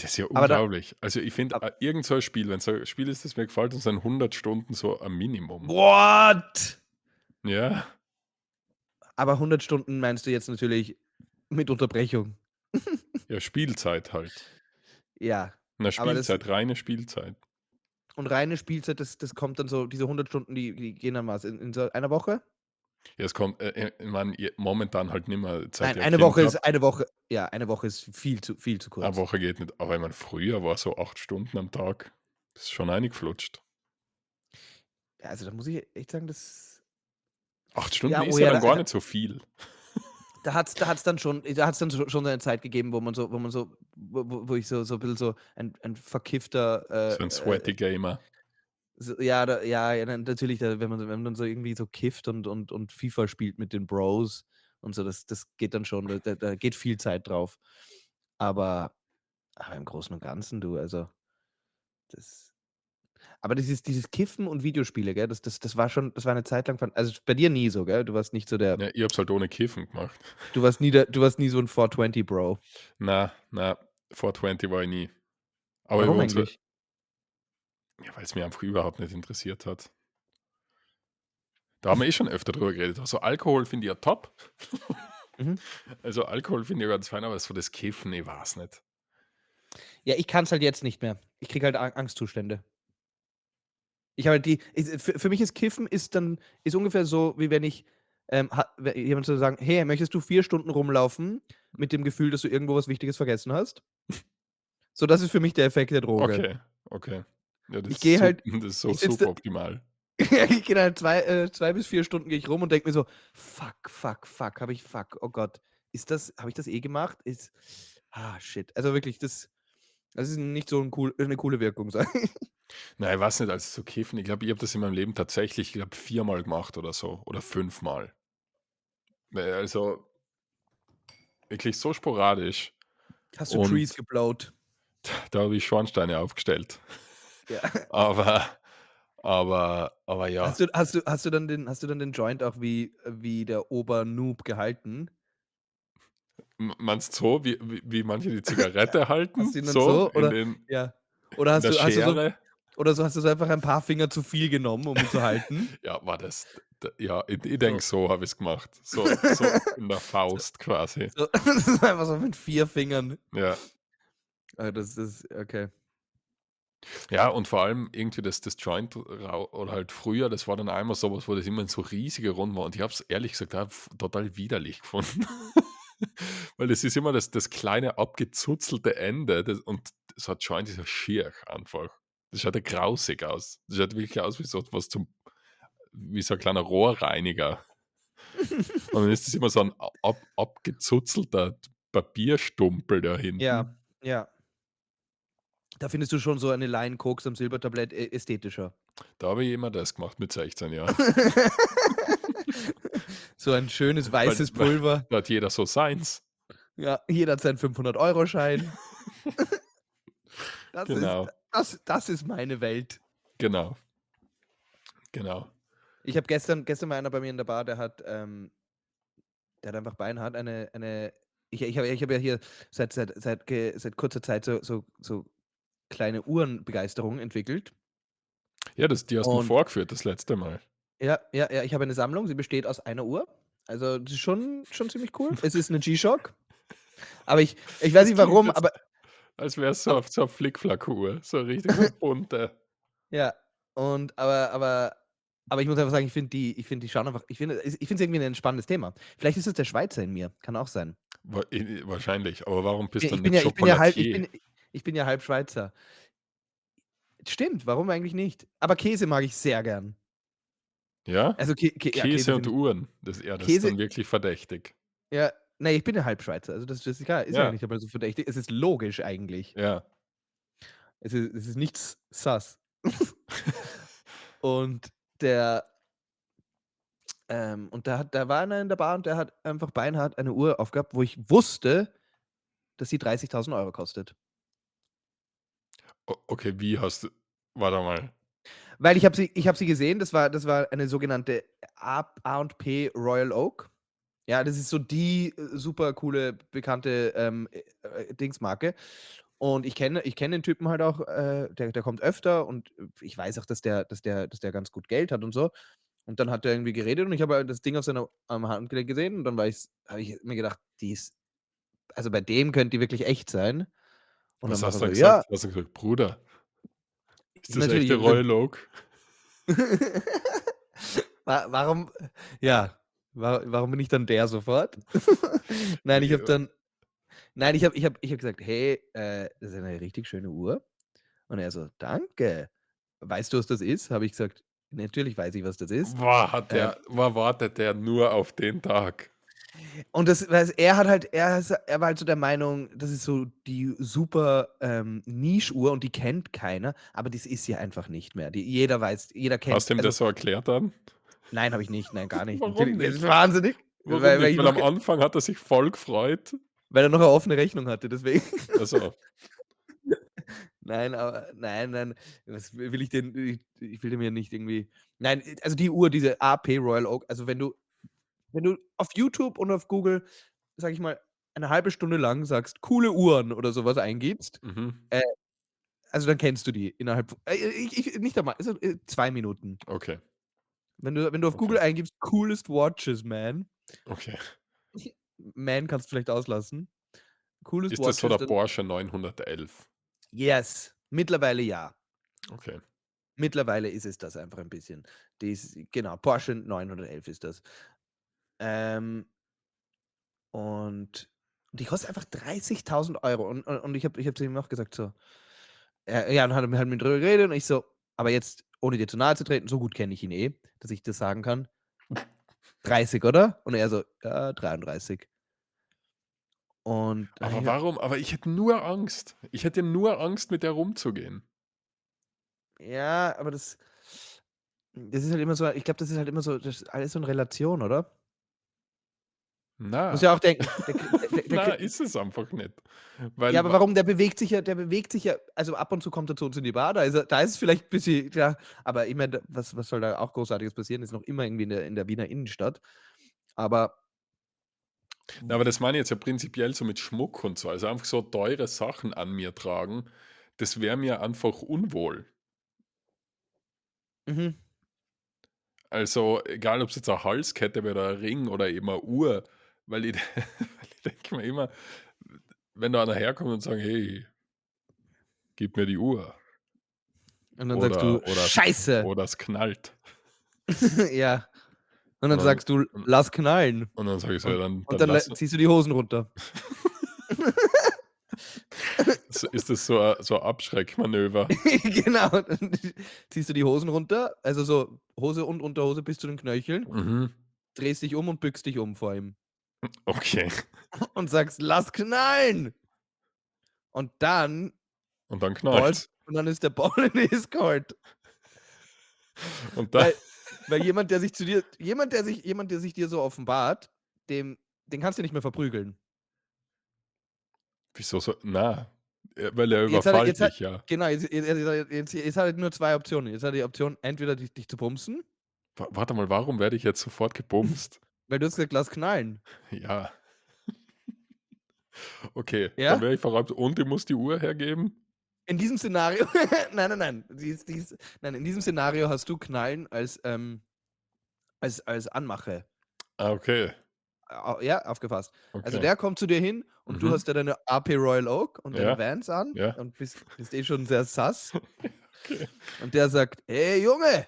Das ist ja Aber da unglaublich. Also, ich finde, äh, irgend so 'n Spiel wenn's so 'n Spiel ist, das mir gefällt, dann sind 100 Stunden so ein Minimum. What? Ja. Aber 100 Stunden meinst du jetzt natürlich mit Unterbrechung? Ja, Spielzeit halt. Ja, Na, aber das Spielzeit, reine Spielzeit. Und reine Spielzeit, das das kommt dann so diese 100 Stunden, die die gehen dann was in in so einer Woche? Ja, es kommt, äh, äh, ich meine, momentan halt nicht mehr, seit Nein, ein eine Woche ist eine Woche ja, eine Woche ist viel zu viel zu Eine kurz. Woche geht nicht, aber ich meine, früher war so 8 Stunden am Tag. Das ist schon eingeflutscht. Ja, also, da muss ich echt sagen, das 8 Stunden ja, oh ist ja dann da gar nicht so viel. Da hat's da hat's dann schon da hat's dann sch schon eine Zeit gegeben, wo man so wo man so wo wo ich so so 'n bisschen so ein ein verkiffter, So ein äh, äh sweaty Gamer. so ja, da ja, natürlich, da wenn man wenn man dann so irgendwie so kifft und und und FIFA spielt mit den Bros und so, das das geht dann schon, da da geht viel Zeit drauf. Aber aber im Großen und Ganzen, du, also das Aber dieses dieses Kiffen und Videospiele, gell, das das das war schon das war 'ne Zeit lang von also, bei dir nie so, gell? Du warst nicht so der Ja, ich habe es halt ohne Kiffen gemacht. du warst nie der du warst nie so 'n 420 Bro. Na, na, 420 war ich nie. Aber Warum eigentlich? ja, weil's mich einfach überhaupt nicht interessiert hat. Da haben wir eh schon öfter drüber geredet. Also, Alkohol finde ich ja top. Mhm. Also, Alkohol finde ich ganz fein, aber so das Kiffen, ich weiß nicht. Ja, ich kann's halt jetzt nicht mehr. Ich kriege halt Angstzustände. Ich habe halt die ich für für mich ist Kiffen ist dann ist ungefähr so, wie wenn ich, ähm, jemand soll sagen: „Hey, möchtest du 4 Stunden rumlaufen mit dem Gefühl, dass du irgendwo was Wichtiges vergessen hast?“ So, das ist für mich der Effekt der Droge. Okay, okay. Ja, das Ich ist gehe halt das ist so da suboptimal. ich gehe dann 2 äh, 2 bis 4 Stunden gehe ich rum und denke mir so: „Fuck, fuck, fuck, habe ich fuck, oh Gott, ist das habe ich das eh gemacht? Ist ah, shit.“ Also, wirklich, das das ist nicht so 'n cool 'ne coole Wirkung, sage ich. Na, ich weiß nicht, also so Kiffen, ich glaube, ich habe das in meinem Leben tatsächlich, ich glaube, viermal gemacht oder so oder fünfmal. Also wirklich so sporadisch Hast du Trees und geblowt? da habe ich Schornsteine aufgestellt. Ja. Aber aber aber ja. Hast du hast du hast du dann den hast du dann den Joint auch wie wie der Ober-Noob gehalten? M meinst so, wie wie wie manche die Zigarette Hast halten, du ihn dann so so oder den ja. Oder hast du hast du so oder so hast du so einfach ein paar Finger zu viel genommen, um ihn zu halten? Ja, war das d ja, ich ich So. denke, so habe ich's gemacht. So so in der So Faust quasi. so das ist einfach so mit 4 Fingern. Ja. Ah, das ist okay. Ja, und vor allem irgendwie das das Joint oder halt früher, das war dann auch immer so was, wo das immer in so riesige Runden war und ich habe es ehrlich gesagt total widerlich gefunden. Weil das ist immer das das kleine abgezuzelte Ende, das und so ein Joint ist ja schier einfach. Das schaut ja grausig aus. Das schaut wirklich aus wie so was zum wie so 'n kleiner Rohrreiniger. Und dann ist das immer so 'n a ab abgezuzelter Papierstumpel da hinten. Ja, ja. Da findest du schon so eine Line Koks am Silbertablett ä ästhetischer. Da habe ich immer das gemacht mit 16, ja. So ein schönes Weil weißes weil Pulver. da hat jeder so seins. Ja, jeder hat seinen 500-Euro-Schein. Das ist Genau. das das ist meine Welt. Genau. Genau. Ich habe gestern gestern war einer bei mir in der Bar, der hat, ähm der hat einfach beinhart eine eine ich ich habe ich habe ja hier seit seit seit ge seit kurzer Zeit so so so kleine Uhrenbegeisterung entwickelt. Ja, das die hast du Und vorgeführt das letzte Mal. Ja, ja, ja, ich habe eine Sammlung, sie besteht aus einer Uhr. Also, das ist schon schon ziemlich cool. Es ist 'ne G-Shock. Aber ich ich weiß nicht warum, aber als wär's so ab auf so 'ne Flick-Flack-Uhr, so richtig so bunte. Ja, und aber aber aber ich muss einfach sagen, ich finde die ich finde, die schauen einfach ich finde es ich finde es irgendwie 'n entspannendes Thema. Vielleicht ist es der Schweizer in mir, kann auch sein. Wa i wahrscheinlich, aber warum bist du ich dann bin nicht ja ich bin ja halb ich bin ich bin ja halb Schweizer. Stimmt, warum eigentlich nicht? Aber Käse mag ich sehr gern. Ja? Also, Kä Kä ja, Käse Käse und Uhren, das ja, das ist Käse dann wirklich verdächtig. Ja, ne, ich bin ja halb Schweizer, also das das ist egal, ist ja Ja. nicht einmal so verdächtig. Es ist logisch eigentlich. Ja. Es i es ist nichts sus. Und der ähm, und da hat da war einer in der Bar und der hat einfach beinhart eine Uhr aufgehabt, wo ich wusste, dass sie 30.000 € kostet. Okay, wie hast du warte mal. Weil ich habe sie habe sie gesehen, das war das war eine sogenannte A&P Royal Oak. Ja, das ist so die, äh, super coole, bekannte, ähm, äh, äh, Dingsmarke. Und ich kenne ich kenne den Typen halt auch, äh, der der kommt öfter und ich weiß auch, dass der dass der dass der ganz gut Geld hat und so. Und dann hat er irgendwie geredet und ich habe das Ding auf seiner am Handgelenk gesehen und dann habe ich mir gedacht, die ist also, bei dem könnte die wirklich echt sein. Und dann Was war hast du so: dann „Ja“ gesagt? Hast du gesagt: „Bruder, ist das Natürlich, echte dann Royal Oak?“ Wa warum ja, wa warum bin ich dann der sofort? Nein, ich habe dann nein, ich habe ich habe ich habe gesagt: „Hey, äh, das ist eine richtig schöne Uhr.“ Und er so: „Danke. Weißt du, was das ist?“ Habe ich gesagt: „Natürlich weiß ich, was das ist.“ Boah, hat Ähm der wa wartet der nur auf den Tag. Und das weiß er hat halt er ist er war halt so der Meinung, das ist so die super, ähm, Niche-Uhr und die kennt keiner, aber das ist sie einfach nicht mehr. Die jeder weiß jeder Hast kennt du ihm also das so erklärt dann? Nein, habe ich nicht. Nein, gar nicht. Warum nicht? du wahnsinnig? Warum Weil weil Weil am Anfang hat er sich voll gefreut. weil er noch 'ne offene Rechnung hatte, deswegen. Ach so. Nein, aber nein, nein, was will ich denn ich ich will mir nicht irgendwie nein, also die Uhr, diese AP Royal Oak, also wenn du wenn du auf YouTube und auf Google, sage ich mal, eine halbe Stunde lang sagst: „Coole Uhren“ oder so was eingibst, Mhm. äh, also dann kennst du die innerhalb v äh, ich ich nicht einmal, also, äh, 2 Minuten. Okay. Wenn du wenn du auf Okay. Google eingibst: „Coolest watches, man“ Okay. Man kannst du vielleicht auslassen. Coolest Ist das so watches, der Porsche 911? Yes, mittlerweile ja. Okay. Mittlerweile ist es das einfach ein bisschen. Die ist genau, Porsche 911 ist das. Ähm und die kostet einfach 30.000 € und und und ich habe ich habe zu ihm auch gesagt so äh, ja, dann hat er mit mir drüber geredet und ich so: „Aber jetzt, ohne dir zu nahe zu treten, so gut kenne ich ihn eh, dass ich das sagen kann. 30, oder?“ Und er so: „Ja, 33.“ Und ich Aber gesagt warum? Aber ich hätte nur Angst. Ich hätte nur Angst, mit der rumzugehen. Ja, aber das das ist halt immer so ich glaube, das ist halt immer so das ist alles so in Relation, oder? Na. ja auch denken, der der der Na, ist es einfach nicht. Ja, Weil aber wa warum? Der bewegt sich ja der bewegt sich ja also ab und zu kommt er zu uns in die Bar, da ist er da ist es vielleicht bisschen ja, aber ich meine, was was soll da auch Großartiges passieren? Ist noch immer irgendwie in der in der Wiener Innenstadt. Aber Na, aber das meine ich jetzt ja prinzipiell so mit Schmuck und so. Also einfach so teure Sachen an mir tragen, das wäre mir einfach unwohl. Mhm. Also, egal ob's jetzt 'ne Halskette wäre oder 'n Ring oder eben 'ne Uhr, weil ich weil ich denke mir immer, wenn da einer herkommt und sagt: „Hey“ „gib mir die Uhr“ Und dann sagst du: oder oder „Scheiße!“ oder es knallt. Ja. Und Und dann dann sagst du: „Lass knallen.“ und dann sage ich so: „Ja, dann und dann dann lä lass“ ziehst du die Hosen runter. Ist das so 'a so 'a Abschreckmanöver? Genau, dann ziehst du die Hosen runter, also so Hose und Unterhose bis zu den Knöcheln, Mhm. drehst dich um und bückst dich um vor ihm. Okay. Und sagst: „Lass knallen!“ Und dann Und dann Balls knallt's. und dann ist der Ball in his court. Und da Weil weil jemand, der sich zu dir jemand, der sich jemand, der sich dir so offenbart, dem den kannst du nicht mehr verprügeln. Wieso so na, äh, weil er Jetzt hat überfallt jetzt dich ja. genau, jetzt jetzt jetzt hat er nur 2 Optionen. Jetzt hat er die Option, entweder dich dich zu bumsen Wa warte mal, warum werde ich jetzt sofort gebumst? Weil du hast gesagt: „Lass knallen.“ Ja. Okay, dann Ja? werde ich verräumt und ich muss die Uhr hergeben? In diesem Szenario nein, nein, nein, dies dies nein, in diesem Szenario hast du Knallen als, ähm als als Anmache. Ah, okay. Ja, aufgepasst. Also, Okay. der kommt zu dir hin und du Mhm. hast ja deine AP Royal Oak und deine Ja. Vans an Ja. und bist bist eh schon sehr sass. Okay. Und der sagt: „Hey Junge!“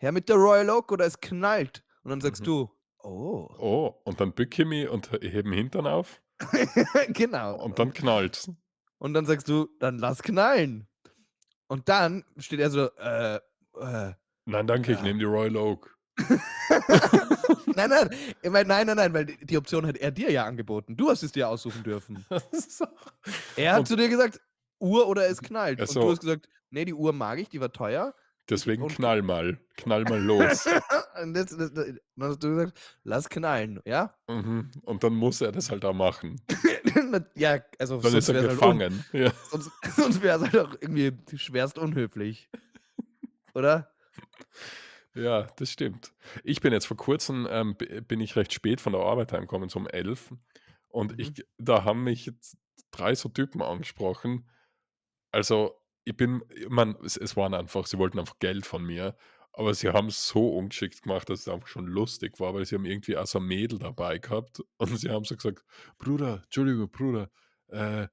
„Her mit der Royal Oak oder es knallt.“ Und dann sagst Mhm. du: „Oh.“ Oh, und dann bücke ich mich und he hebe 'n Hintern auf Genau. und dann Und knallt's. und dann sagst du: „Dann lass knallen.“ Und dann steht er so: „Äh, äh, Nein, danke, ich ja.“ nehme die Royal Oak. Nein, nein, ich meine nein, nein, nein, weil die Option hat er dir ja angeboten. Du hast es dir aussuchen dürfen. Er hat Und zu dir gesagt: „Uhr oder es knallt.“ Ach Und du hast gesagt: „Ne, die Uhr mag ich, die war teuer.“ Ich Deswegen knall mal. Knall mal los. und jetzt das dann hast du gesagt: „Lass knallen“, ja? Mhm. Und dann muss er das halt auch machen. Ja, also Dann ist sonst er wär's halt gefangen. Ja. sonst sonst wär's halt auch irgendwie schwerst unhöflich. Oder? Ja, das stimmt. Ich bin jetzt vor Kurzem, ähm, bi bin ich recht spät von der Arbeit heimgekommen, so um 11 und Mhm. ich da haben mich 3 so Typen angesprochen. Also, ich bin ich meine, es es waren einfach sie wollten einfach Geld von mir, aber sie haben's so ungeschickt gemacht, dass es einfach schon lustig war, weil sie haben irgendwie auch so 'n Mädel dabei gehabt und sie haben so gesagt: „Bruder, Entschuldigung, Bruder, äh,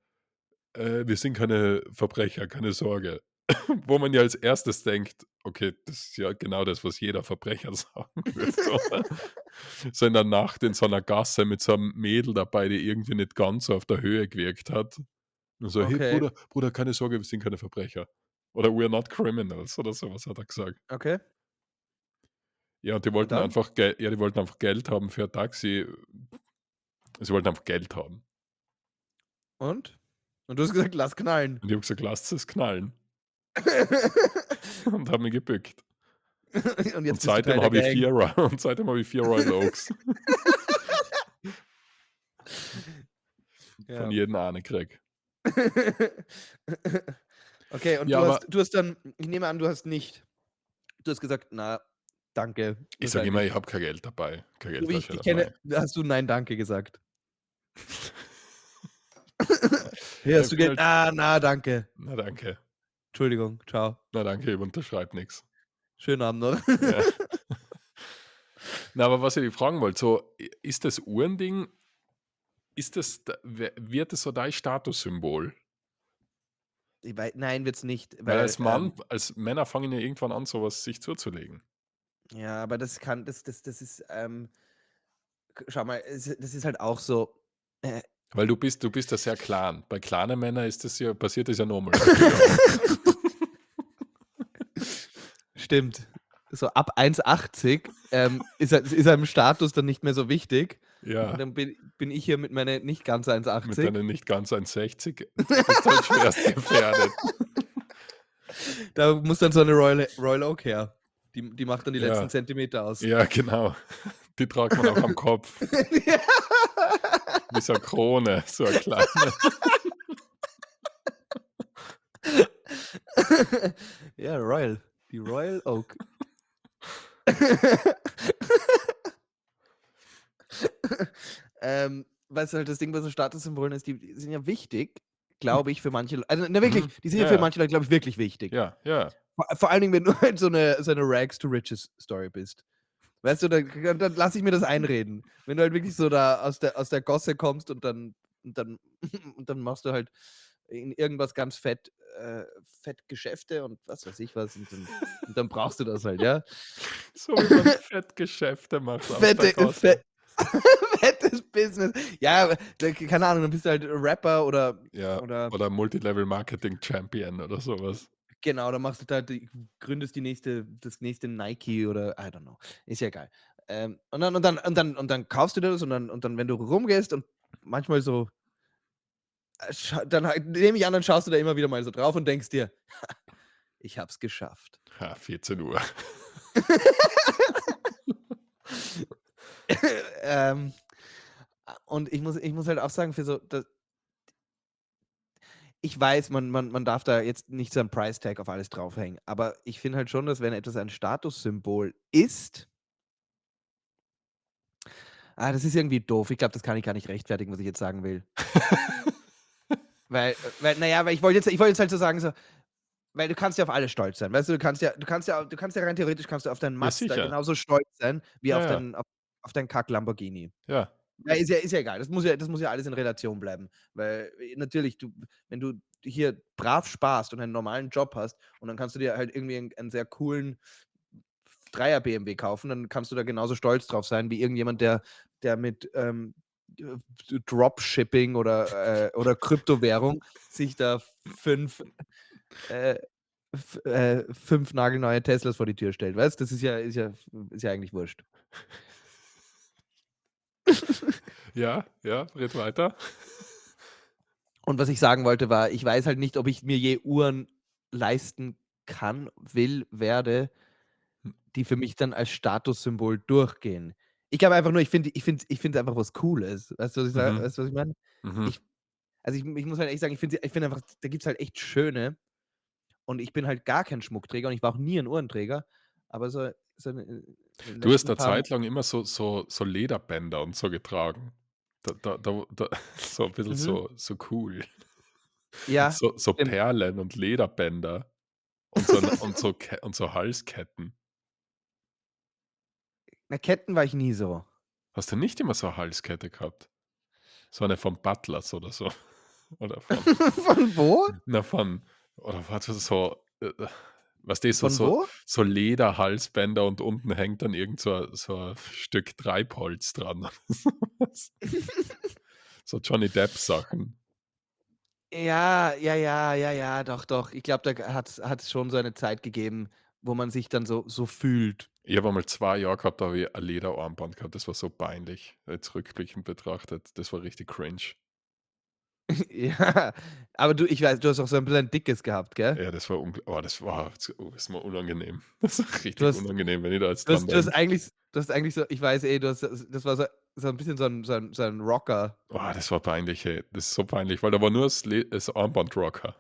äh, wir sind keine Verbrecher, keine Sorge.“ Wo man ja als Erstes denkt: „Okay, das ist ja genau das, was jeder Verbrecher sagen würde“? So in der Nacht in so 'ner Gasse mit so 'nem Mädel dabei, die irgendwie nicht ganz so auf der Höhe gewirkt hat. Und so: „Hey Okay. Bruder, Bruder, keine Sorge, wir sind keine Verbrecher.“ Oder „We are not criminals“ oder so was hat er gesagt. Okay. Ja, die Und wollten einfach ja, die wollten einfach Geld haben für 'n Taxi. Sie wollten einfach Geld haben. Und? Und du hast gesagt: „Lass knallen.“ Und ich habe gesagt: „Lasst es knallen.“ Und habe mich gebückt. Und Und seitdem habe ich Gang. 4 Ro und seitdem habe ich 4 Royal Oaks. Von Ja. jedem eine gekriegt. Okay, und Ja, du hast du hast dann ich nehme an, du hast nicht du hast gesagt: „Na, danke“, Ich sage immer, ich habe kein Geld dabei, So wie ich dich kenne, hast du „Nein, danke“ gesagt. „Hey, Ja, hast ich du Geld?“ halt „Ah, na, danke.“ Na, danke. „Entschuldigung, tschau.“ Na, danke, ich unterschreibe nix. „Schönen Abend noch.“ Ja. Na, aber was ich dich fragen wollte, so, ist das Uhrending ist das wird das so dein Statussymbol? Ich wei nein, wird's nicht, Weil weil, als ähm Mann als Männer fangen ja irgendwann an, so was sich zuzulegen. Ja, aber das kann das das das ist, ähm schau mal, es das ist halt auch so, äh Weil du bist du bist ja sehr klein. Bei kleinen Männern ist das ja passiert das ja häufiger. Stimmt. So ab 1,80, ähm, ist er ist einem Status dann nicht mehr so wichtig. Und Ja. dann bin bin ich hier mit meiner nicht ganz Mit 1,80. deinen nicht ganz 1,60, da bist du halt schwerst gefährdet. Da muss dann so 'ne Royal Royal Oak her. Die die macht dann die letzten Ja. Zentimeter aus. Ja, genau. Die tragt man auch am Kopf. Ja. Wie so 'ne Krone, so 'ne kleine. Ja, Royal. Die Royal Oak. Ähm, weißt du halt, das Ding bei so Statussymbolen ist, die die sind ja wichtig, glaube ich, für manche Leu also, ne, wirklich, Mhm. die sind ja Ja, für manche Leute, glaube ich, wirklich wichtig. Ja, ja. Vor vor allen Dingen, wenn du halt so 'ne so 'ne Rags-to-Riches-Story bist. Weißt du, dann dann lasse ich mir das einreden. Wenn du halt wirklich so da aus der aus der Gosse kommst und dann und dann und dann machst du halt in irgendwas ganz fett äh, fett Geschäfte und was weiß ich was und dann und dann brauchst du das halt, ja? So wie man fett Geschäfte macht Fette Gosse. fe fettes Business. Ja, keine Ahnung, dann bist du halt Rapper oder Ja, oder oder Multilevel-Marketing-Champion oder so was. Genau, dann machst du da die gründest die nächste das nächste Nike oder I don't know. Ist ja egal. Ähm, und dann und dann und dann und dann kaufst du dir das und dann und dann, wenn du rumgehst und manchmal so äh, dann halt nehme ich an, dann schaust du da immer wieder mal so drauf und denkst dir: „Ich habe es geschafft.“ Ha, 14:00. Ähm, und ich muss ich muss halt auch sagen, für so da ich weiß, man man man darf da jetzt nicht so 'n Price Tag auf alles draufhängen, aber ich finde halt schon, dass wenn etwas ein Statussymbol ist Ah, das ist irgendwie doof. Ich glaube, das kann ich gar nicht rechtfertigen, was ich jetzt sagen will. Weil weil na ja, weil ich wollte jetzt ich wollte jetzt halt so sagen, so weil du kannst ja auf alles stolz sein. Weißt du, du kannst ja du kannst ja du kannst ja rein theoretisch kannst du auf deinen Ja, Mazda sicher. genauso stolz sein wie Ja, auf ja. deinen auf auf deinen Kack-Lamborghini. Ja. Ja, ist ja ist ja egal. Das muss ja das muss ja alles in Relation bleiben, weil, äh, natürlich, du wenn du hier brav sparst und einen normalen Job hast und dann kannst du dir halt irgendwie 'n einen sehr coolen 3er BMW kaufen, dann kannst du da genauso stolz drauf sein wie irgendjemand, der der mit, ähm, äh, Dropshipping oder, äh oder Kryptowährung sich da 5, äh, äh, 5 nagelneue Teslas vor die Tür stellt. Weißt, das ist ja ist ja ist ja eigentlich wurscht. Ja, ja, red weiter. Und was ich sagen wollte, war, ich weiß halt nicht, ob ich mir je Uhren leisten kann, will, werde, Hm. die für mich dann als Statussymbol durchgehen. Ich glaube einfach nur, ich finde ich finde ich finde einfach was Cooles. Weißt du, was ich Mhm. weißt was ich meine? Mhm. Ich also, ich ich muss halt ehrlich sagen, ich finde ich finde einfach, da gibt's halt echt schöne und ich bin halt gar kein Schmuckträger und ich war auch nie 'n Uhrenträger, aber so so in in den Du hast letzten 'ne paar Zeit lang immer so so so Lederbänder und so getragen. Da da da da so 'n bisschen Mhm. so so cool. Ja, So so. Perlen und Lederbänder und so und so und so Halsketten. Na, Ketten war ich nie so. Hast du nicht immer so 'ne Halskette gehabt? So eine von Butlers oder so? Oder von Von wo? na, von oder warte, so, äh, weißt du, so so so Lederhalsbänder und unten hängt dann irgend so so a Stück Treibholz dran so was. Johnny Depp-Sachen. Ja, ja, ja, ja, ja, doch, doch. Ich glaube, da hat's hat's schon so eine Zeit gegeben, wo man sich dann so so fühlt. Ich habe einmal 2 Jahre gehabt, da habe ich ein Lederarmband gehabt, das war so peinlich, jetzt rückblickend betrachtet. Das war richtig cringe. Ja, aber du ich weiß, du hast auch so 'n bisschen dickes gehabt, gell? Ja, das war oh, das war oh, ist mir unangenehm. Das ist richtig hast unangenehm, wenn ich da jetzt du hast du hast eigentlich du hast eigentlich so ich weiß eh, du hast das das war so so 'n bisschen so 'n so 'n so 'n Rocker. Oh, das war peinlich, ey. Das ist so peinlich, weil da war nur das Le das Armband Rocker.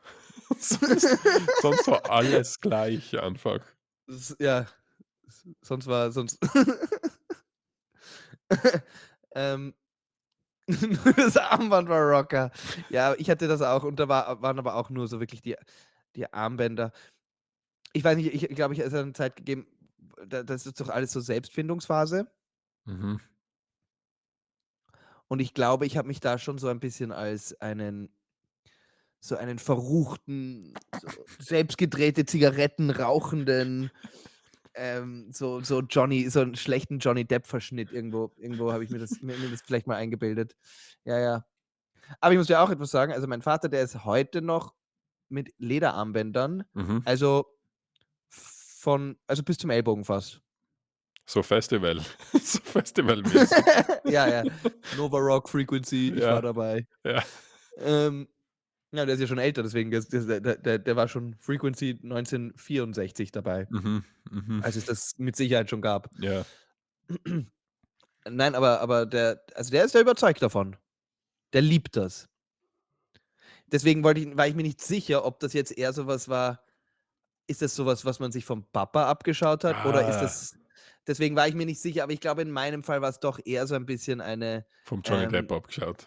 Sonst sonst war alles gleich einfach. Ja, sonst war sonst ähm, nur das Armband war Rocker. Ja, ich hatte das auch und da war waren aber auch nur so wirklich die die Armbänder. Ich weiß nicht, ich glaube, ich es hat 'ne Zeit gegeben, da das ist doch alles so Selbstfindungsphase. Mhm. Und ich glaube, ich habe mich da schon so ein bisschen als einen so einen verruchten, so selbstgedrehte Zigaretten rauchenden, ähm, so so Johnny so 'n schlechten Johnny Depp-Verschnitt irgendwo irgendwo habe ich mir das mir mir das vielleicht mal eingebildet. Ja, ja. Aber ich muss dir auch etwas sagen, also mein Vater, der ist heute noch mit Lederarmbändern, Mhm. also von also bis zum Ellbogen fast. So Festival so festivalmäßig. Ja, ja. Nova Rock Frequency, ich war Ja, dabei. ja. Ähm, ja, der ist ja schon älter, deswegen, das der der der war schon Frequency 1964 dabei, Mhm, mhm. als es das mit Sicherheit schon gab. Ja. Nein, aber aber der also der ist ja überzeugt davon. Der liebt das. Deswegen wollte ich war ich mir nicht sicher, ob das jetzt eher so was war ist das so was, was man sich vom Papa abgeschaut hat oder ist Ah. das deswegen war ich mir nicht sicher, aber ich glaube, in meinem Fall war's doch eher so ein bisschen eine, Vom Johnny ähm Depp abgeschaut.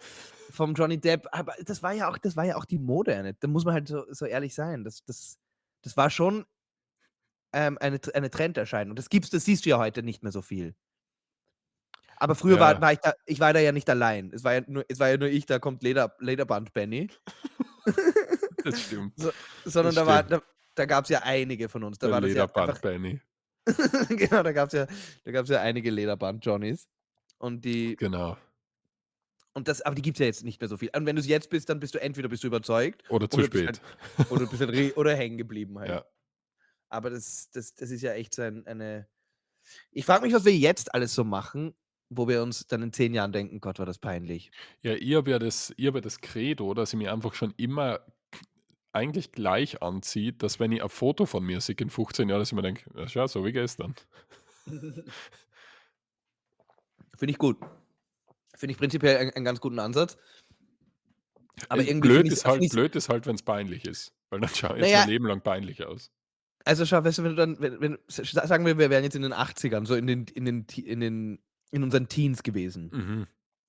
Vom Johnny Depp, aber das war ja auch das war ja auch die Mode, ja nicht? Da muss man halt so so ehrlich sein. Das das das war schon ähm, eine eine Trenderscheinung. Das gibt's das siehst du ja heute nicht mehr so viel. Aber früher war Ja. war ich da ich war da ja nicht allein. Es war ja nur es war ja nur ich, da kommt Leder Lederband Benny. Das stimmt. So sondern Das da war da da gab's ja einige von uns. Da Der war das ja einfach Lederband Benny. genau, da gab's ja da gab's ja einige Lederband-Johnnies und die Genau. Und das aber die gibt's ja jetzt nicht mehr so viel. Und wenn du's jetzt bist, dann bist du entweder bist du überzeugt Oder zu oder spät. halt oder du bist halt oder hängen geblieben halt. Ja. Aber das das das ist ja echt so ein eine ich frage mich, was wir jetzt alles so machen, wo wir uns dann in 10 Jahren denken: „Gott, war das peinlich.“ Ja, ich habe ja das ich habe ja das Credo, dass ich mich einfach schon immer eigentlich gleich anziehe, dass wenn ich ein Foto von mir sehe in 15 Jahren, dass ich mir denke: „Ja, so wie gestern.“ Finde ich gut. Finde ich prinzipiell ein einen ganz guten Ansatz. Aber Ey, irgendwie blöd finde ich's ist halt blöd ist halt, wenn's peinlich ist, weil dann schaue ich Na jetzt mein Leben lang peinlich aus. Also schau, weißt du, wenn du dann wenn wenn sagen wir, wir wären jetzt in den 80ern, so in den in den in den in unseren Teens gewesen Mhm.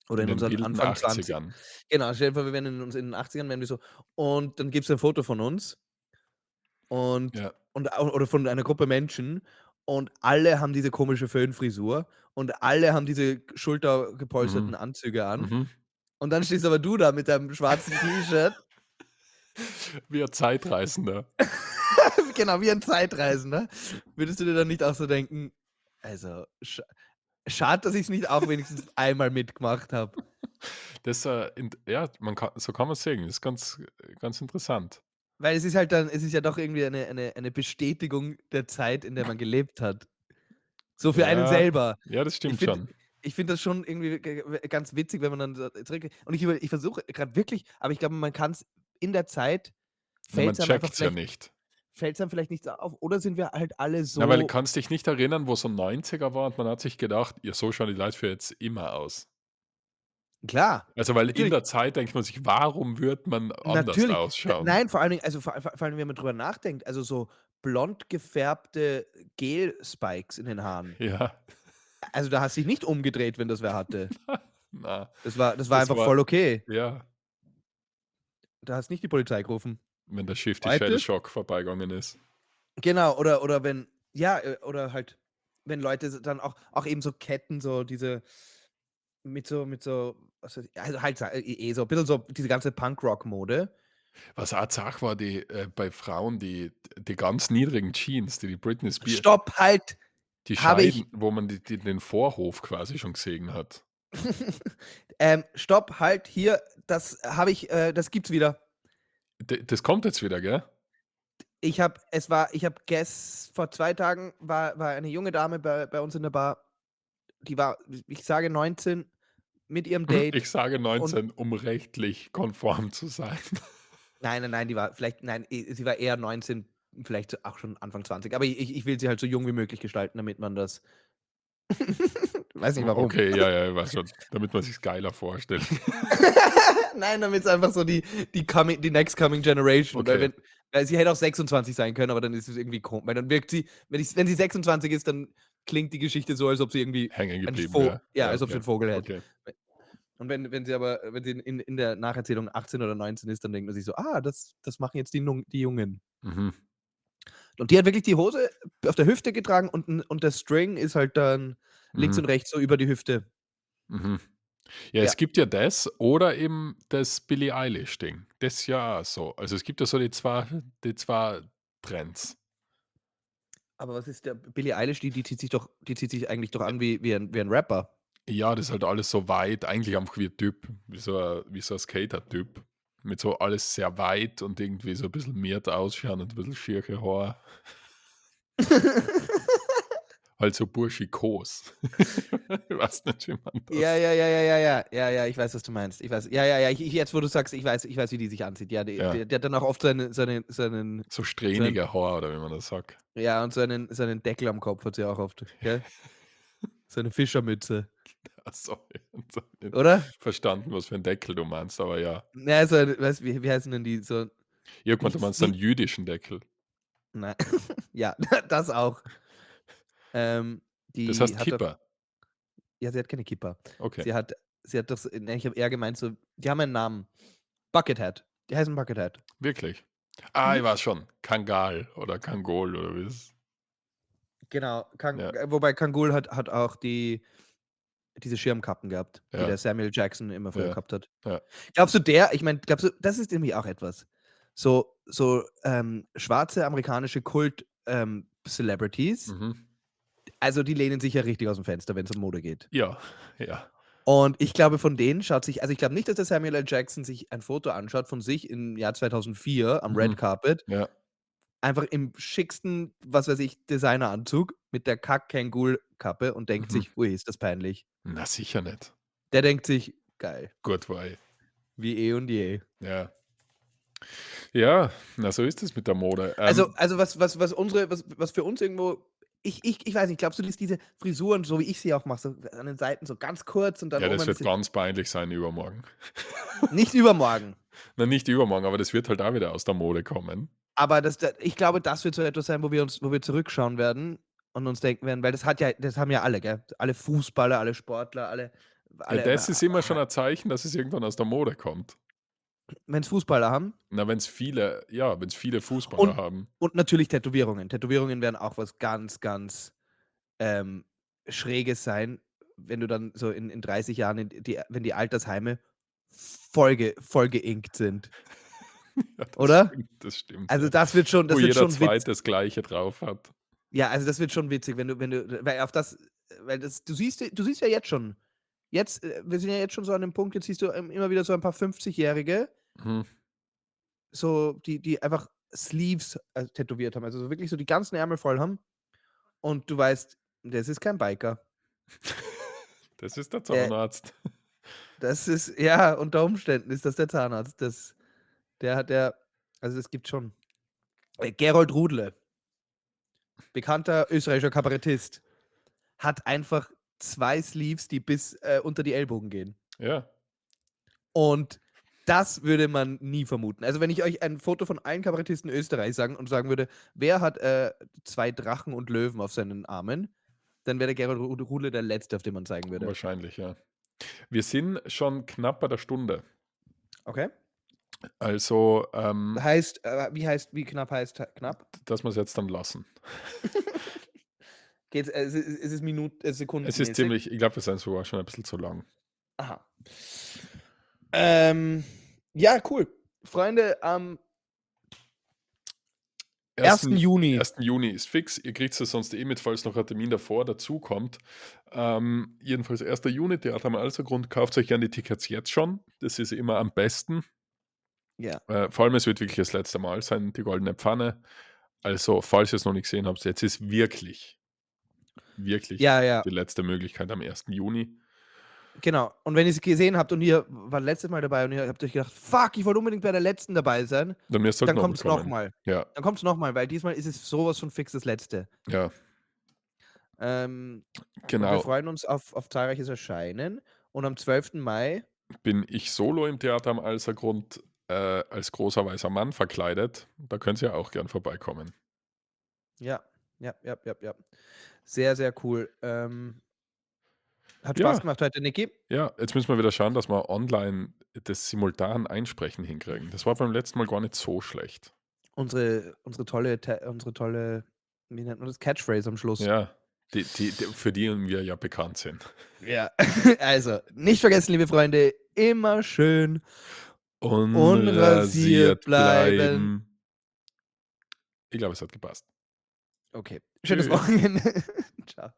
oder In in unseren Anfang 20. 80ern. Genau, stell dir vor, wir wären in uns in den 80ern wären wir so und dann gibt's ein Foto von uns und Ja. und oder von einer Gruppe Menschen und alle haben diese komische Föhnfrisur und alle haben diese schultergepolsterten Mhm. Anzüge an. Mhm. Und dann stehst aber du da mit deinem schwarzen T-Shirt. Wie ein Zeitreisender. Genau, wie ein Zeitreisender. Würdest du dir dann nicht auch so denken: „Also, scha schade, dass ich's nicht auch wenigstens einmal mitgemacht habe.“ Das, äh, int ja, man kann so kann man's sehen. Das ist ganz ganz interessant. Weil es ist halt dann es ist ja doch irgendwie eine eine eine Bestätigung der Zeit, in der man gelebt hat. So für einen Ja, selber. ja, das Ich stimmt finde schon. ich finde das schon irgendwie ganz witzig, wenn man dann so zurück und ich ich versuche grad wirklich aber ich glaube, man kann's in der Zeit Ja, man einfach checkt's ja nicht. fällt's einem vielleicht nicht so auf oder sind wir halt alle Ja, weil du so kannst dich nicht erinnern, wo so 90er war und man hat sich gedacht: „Ja, so schauen die Leute für jetzt immer aus.“ Klar, Also, weil in natürlich. der Zeit denkt man sich: „Warum wird man anders Natürlich. N ausschauen?“ nein, vor allen Dingen also, vor vor allem, wenn man drüber nachdenkt, also, so blond gefärbte Gel-Spikes in den Haaren. Ja. Also, da hast dich nicht umgedreht, wenn das wer hatte. Na, Das war das war das einfach war voll okay. ja. Da hast nicht die Polizei gerufen. Wenn der Shifty Heute? Shell Shock vorbeigegangen ist. Genau, oder oder wenn ja, äh, oder halt, wenn Leute dann auch auch eben so Ketten, so diese mit so mit so, ich also, halt äh, eh so bisschen so diese ganze Punkrock-Mode. Was auch Sache war, die äh, bei Frauen, die die ganz niedrigen Jeans, die die Britney Spears Stopp, halt! die Habe ich Scheiden, wo man die die den Vorhof quasi schon gesehen hat. Ähm, stopp, halt, hier, das habe ich äh, das gibt's wieder. D das kommt jetzt wieder, gell? Ich habe es war ich habe gess vor 2 Tagen war war eine junge Dame bei bei uns in der Bar, die war, ich sage 19, mit ihrem Date Ich sage und 19, um rechtlich konform zu sein. Nein, nein, nein, die war vielleicht nein, sie war eher 19, vielleicht auch schon Anfang 20, aber ich ich will sie halt so jung wie möglich gestalten, damit man das Weiß nicht warum. Okay, ja, ja, ich weiß schon. Damit man sich's geiler vorstellt. Nein, damit's einfach so die die coming die next coming generation, weil Okay. wenn weil sie hätte auch 26 sein können, aber dann ist es irgendwie ko weil dann wirkt sie wenn ich wenn sie 26 ist, dann klingt die Geschichte so, als ob sie irgendwie Hängen ein geblieben wäre. ja, Ja, als ob sie okay. 'n Vogel hätte. Okay. Und wenn wenn sie aber wenn sie in in der Nacherzählung 18 oder 19 ist, dann denkt man sich so: „Ah, das das machen jetzt die die Jungen.“ Mhm. Und die hat wirklich die Hose auf der Hüfte getragen und und der String ist halt dann links Mhm. und rechts so über die Hüfte. Mhm. Ja, Ja. es gibt ja das oder eben das Billie Eilish-Ding. Das ja so. Also, es gibt ja so die 2 die 2 Trends. Aber was ist der Billie Eilish, die die zieht sich doch die zieht sich eigentlich doch an wie wie ein wie ein Rapper. Ja, das ist halt alles so weit, eigentlich einfach wie 'n Typ, wie so 'n wie so 'n Skater-Typ. Mit so alles sehr weit und irgendwie so 'n bisschen miert ausschauen und 'n bisschen schiere Haare. Halt so burschikos. Ich weiß nicht, wie man das Ja, ja, ja, ja, ja, ja. Ja, ja, ich weiß, was du meinst. Ich weiß ja, ja, ja, ich jetzt, wo du sagst, ich weiß ich weiß, wie die sich anzieht. Ja, die Ja. der der hat dann auch oft seine seine seinen So seinen strähnige Haare oder wie man das sagt. ja, und seinen seinen Deckel am Kopf hat sie auch oft, gell? Seine Fischermütze, Ach so, jetzt habe ich nicht oder? verstanden, was für 'n Deckel du meinst, aber ja. Na, so eine weißt wie wie heißen denn die so gemeint, du meinst einen jüdischen Deckel. Nei ja, das auch. Ähm, Das die heißt hat doch ja, sie hat keine Kippa. Okay. Sie hat sie hat doch s ne, ich habe eher gemeint so die haben einen Namen. Buckethead. Die heißen Buckethead. Wirklich? Ah, ich Mhm. weiß schon. Kangal oder Kangol oder wie es Genau, Kang Ja. äh, wobei Kangol hat hat auch die diese Schirmkappen gehabt, die Ja. der Samuel Jackson immer früher Ja. gehabt hat. Glaubst du, der ich meine, glaubst du das ist nämlich auch etwas. So so, ähm, schwarze amerikanische Kult ähm, Mhm. Also, die lehnen sich ja richtig aus'm Fenster, wenn's um Mode geht. Ja, ja. Und ich glaube, von denen schaut sich also, ich glaube nicht, dass der Samuel L. Jackson sich ein Foto anschaut von sich im Jahr 2004 am Red Mhm. Carpet Ja. einfach im schicksten, was weiß ich, Designeranzug mit der Kack-Kangol-Kappe und denkt Mhm. sich: „Ui, ist das peinlich.“ Na, sicher nicht. Der denkt sich: „Geil, Gut war ich. wie eh und je.“ Ja. Ja, na, so ist es mit der Mode. Also Ähm also, was was was unsere was was für uns irgendwo ich ich ich weiß nicht, glaubst du, dass diese Frisuren, so wie ich sie auch mache, so an den Seiten so ganz kurz und dann Ja, das wird ganz peinlich sein übermorgen. nicht übermorgen. Na, nicht übermorgen, aber das wird halt auch wieder aus der Mode kommen. Aber das da ich glaube, das wird so etwas sein, wo wir uns wo wir zurückschauen werden und uns denken werden weil das hat ja das haben ja alle, gell? Alle Fußballer, alle Sportler, alle Ja, alle das ist immer schon ein Zeichen, dass es irgendwann aus der Mode kommt. Wenn's Fußballer haben Na, wenn's viele ja, wenn's viele Fußballer und haben. und natürlich Tätowierungen. Tätowierungen werden auch was ganz, ganz, ähm, Schräges sein, wenn du dann so in in 30 Jahren in die wenn die Altersheime voll ge voll geinkt sind. Ja, das Oder? stimmt, das stimmt, Also, das wird schon das Wo wird jeder schon witz Zweite das Gleiche drauf hat. Ja, also, das wird schon witzig, wenn du wenn du weil auf das weil das du siehst du siehst ja jetzt schon jetzt äh, wir sind ja jetzt schon so an dem Punkt, jetzt siehst du, ähm, immer wieder so ein paar 50-Jährige Mhm. so, die die einfach Sleeves, äh, tätowiert haben, also, so wirklich so die ganzen Ärmel voll haben und du weißt, das ist kein Biker. Das ist der Der Zahnarzt. Das ist ja, unter Umständen ist das der Zahnarzt. Das der hat der also, es gibt schon äh, Gerold Rudle bekannter österreichischer Kabarettist, hat einfach 2 Sleeves, die bis, äh, unter die Ellbogen gehen. Ja. Und das würde man nie vermuten. Also, wenn ich euch ein Foto von allen Kabarettisten Österreichs sagen und sagen würde: „Wer hat, äh, 2 Drachen und Löwen auf seinen Armen?“ Dann wäre der Gerold Ru Rudle der Letzte, auf den man zeigen würde. Wahrscheinlich, ja. Wir sind schon knapp bei der Stunde. Okay. Also, ähm Heißt, äh, wie heißt wie knapp heißt knapp? dass wir's jetzt dann lassen. Geht's äh, es ist es ist äh, Es sekundenmäßig? ist ziemlich ich glaube, wir sind sogar schon ein bisschen zu lang. Aha. Ähm, ja, cool. Freunde, am 1. Juni. 1. Juni ist fix. Ihr kriegt's ja sonst eh mit, falls noch ein Termin davor dazukommt. Ähm, jedenfalls 1. Juni, Theater am Alsergrund. Kauft euch gerne die Tickets jetzt schon. Das ist immer am besten. Ja. Äh, vor allem, es wird wirklich das letzte Mal sein, die Goldene Pfanne. Also, falls ihr's noch nicht gesehen habt, jetzt ist wirklich, wirklich Ja, ja. die letzte Möglichkeit am 1. Juni. Genau. Und wenn ihr's gesehen habt und ihr wart letztes Mal dabei und ihr habt euch gedacht: „Fuck, ich wollte unbedingt bei der letzten dabei sein“, Dann ihr dann noch kommt's kommen. noch mal. Ja. Dann kommt's noch mal, weil diesmal ist es so was von fix das Letzte. Ja. Ähm, und wir Genau. freuen uns auf auf zahlreiches Erscheinen und am 12. Mai Bin ich solo im Theater am Alsergrund, äh, als großer weißer Mann verkleidet. Da könnt ihr auch gern vorbeikommen. Ja, ja, ja, ja, ja. Sehr, sehr cool. Ähm hat Spaß Ja. gemacht heute, Niki. Ja, jetzt müssen wir wieder schauen, dass wir online das simultan Einsprechen hinkriegen. Das war beim letzten Mal gar nicht so schlecht. Unsere unsere tolle unsere tolle, wie nennt man das, Catchphrase am Schluss. Ja, die die die für die wir ja bekannt sind. Ja, also, nicht vergessen, liebe Freunde, immer schön Unrasiert bleiben. bleiben. Ich glaube, es hat gepasst. Okay. Schönes Tschüss. Wochenende. Tschau.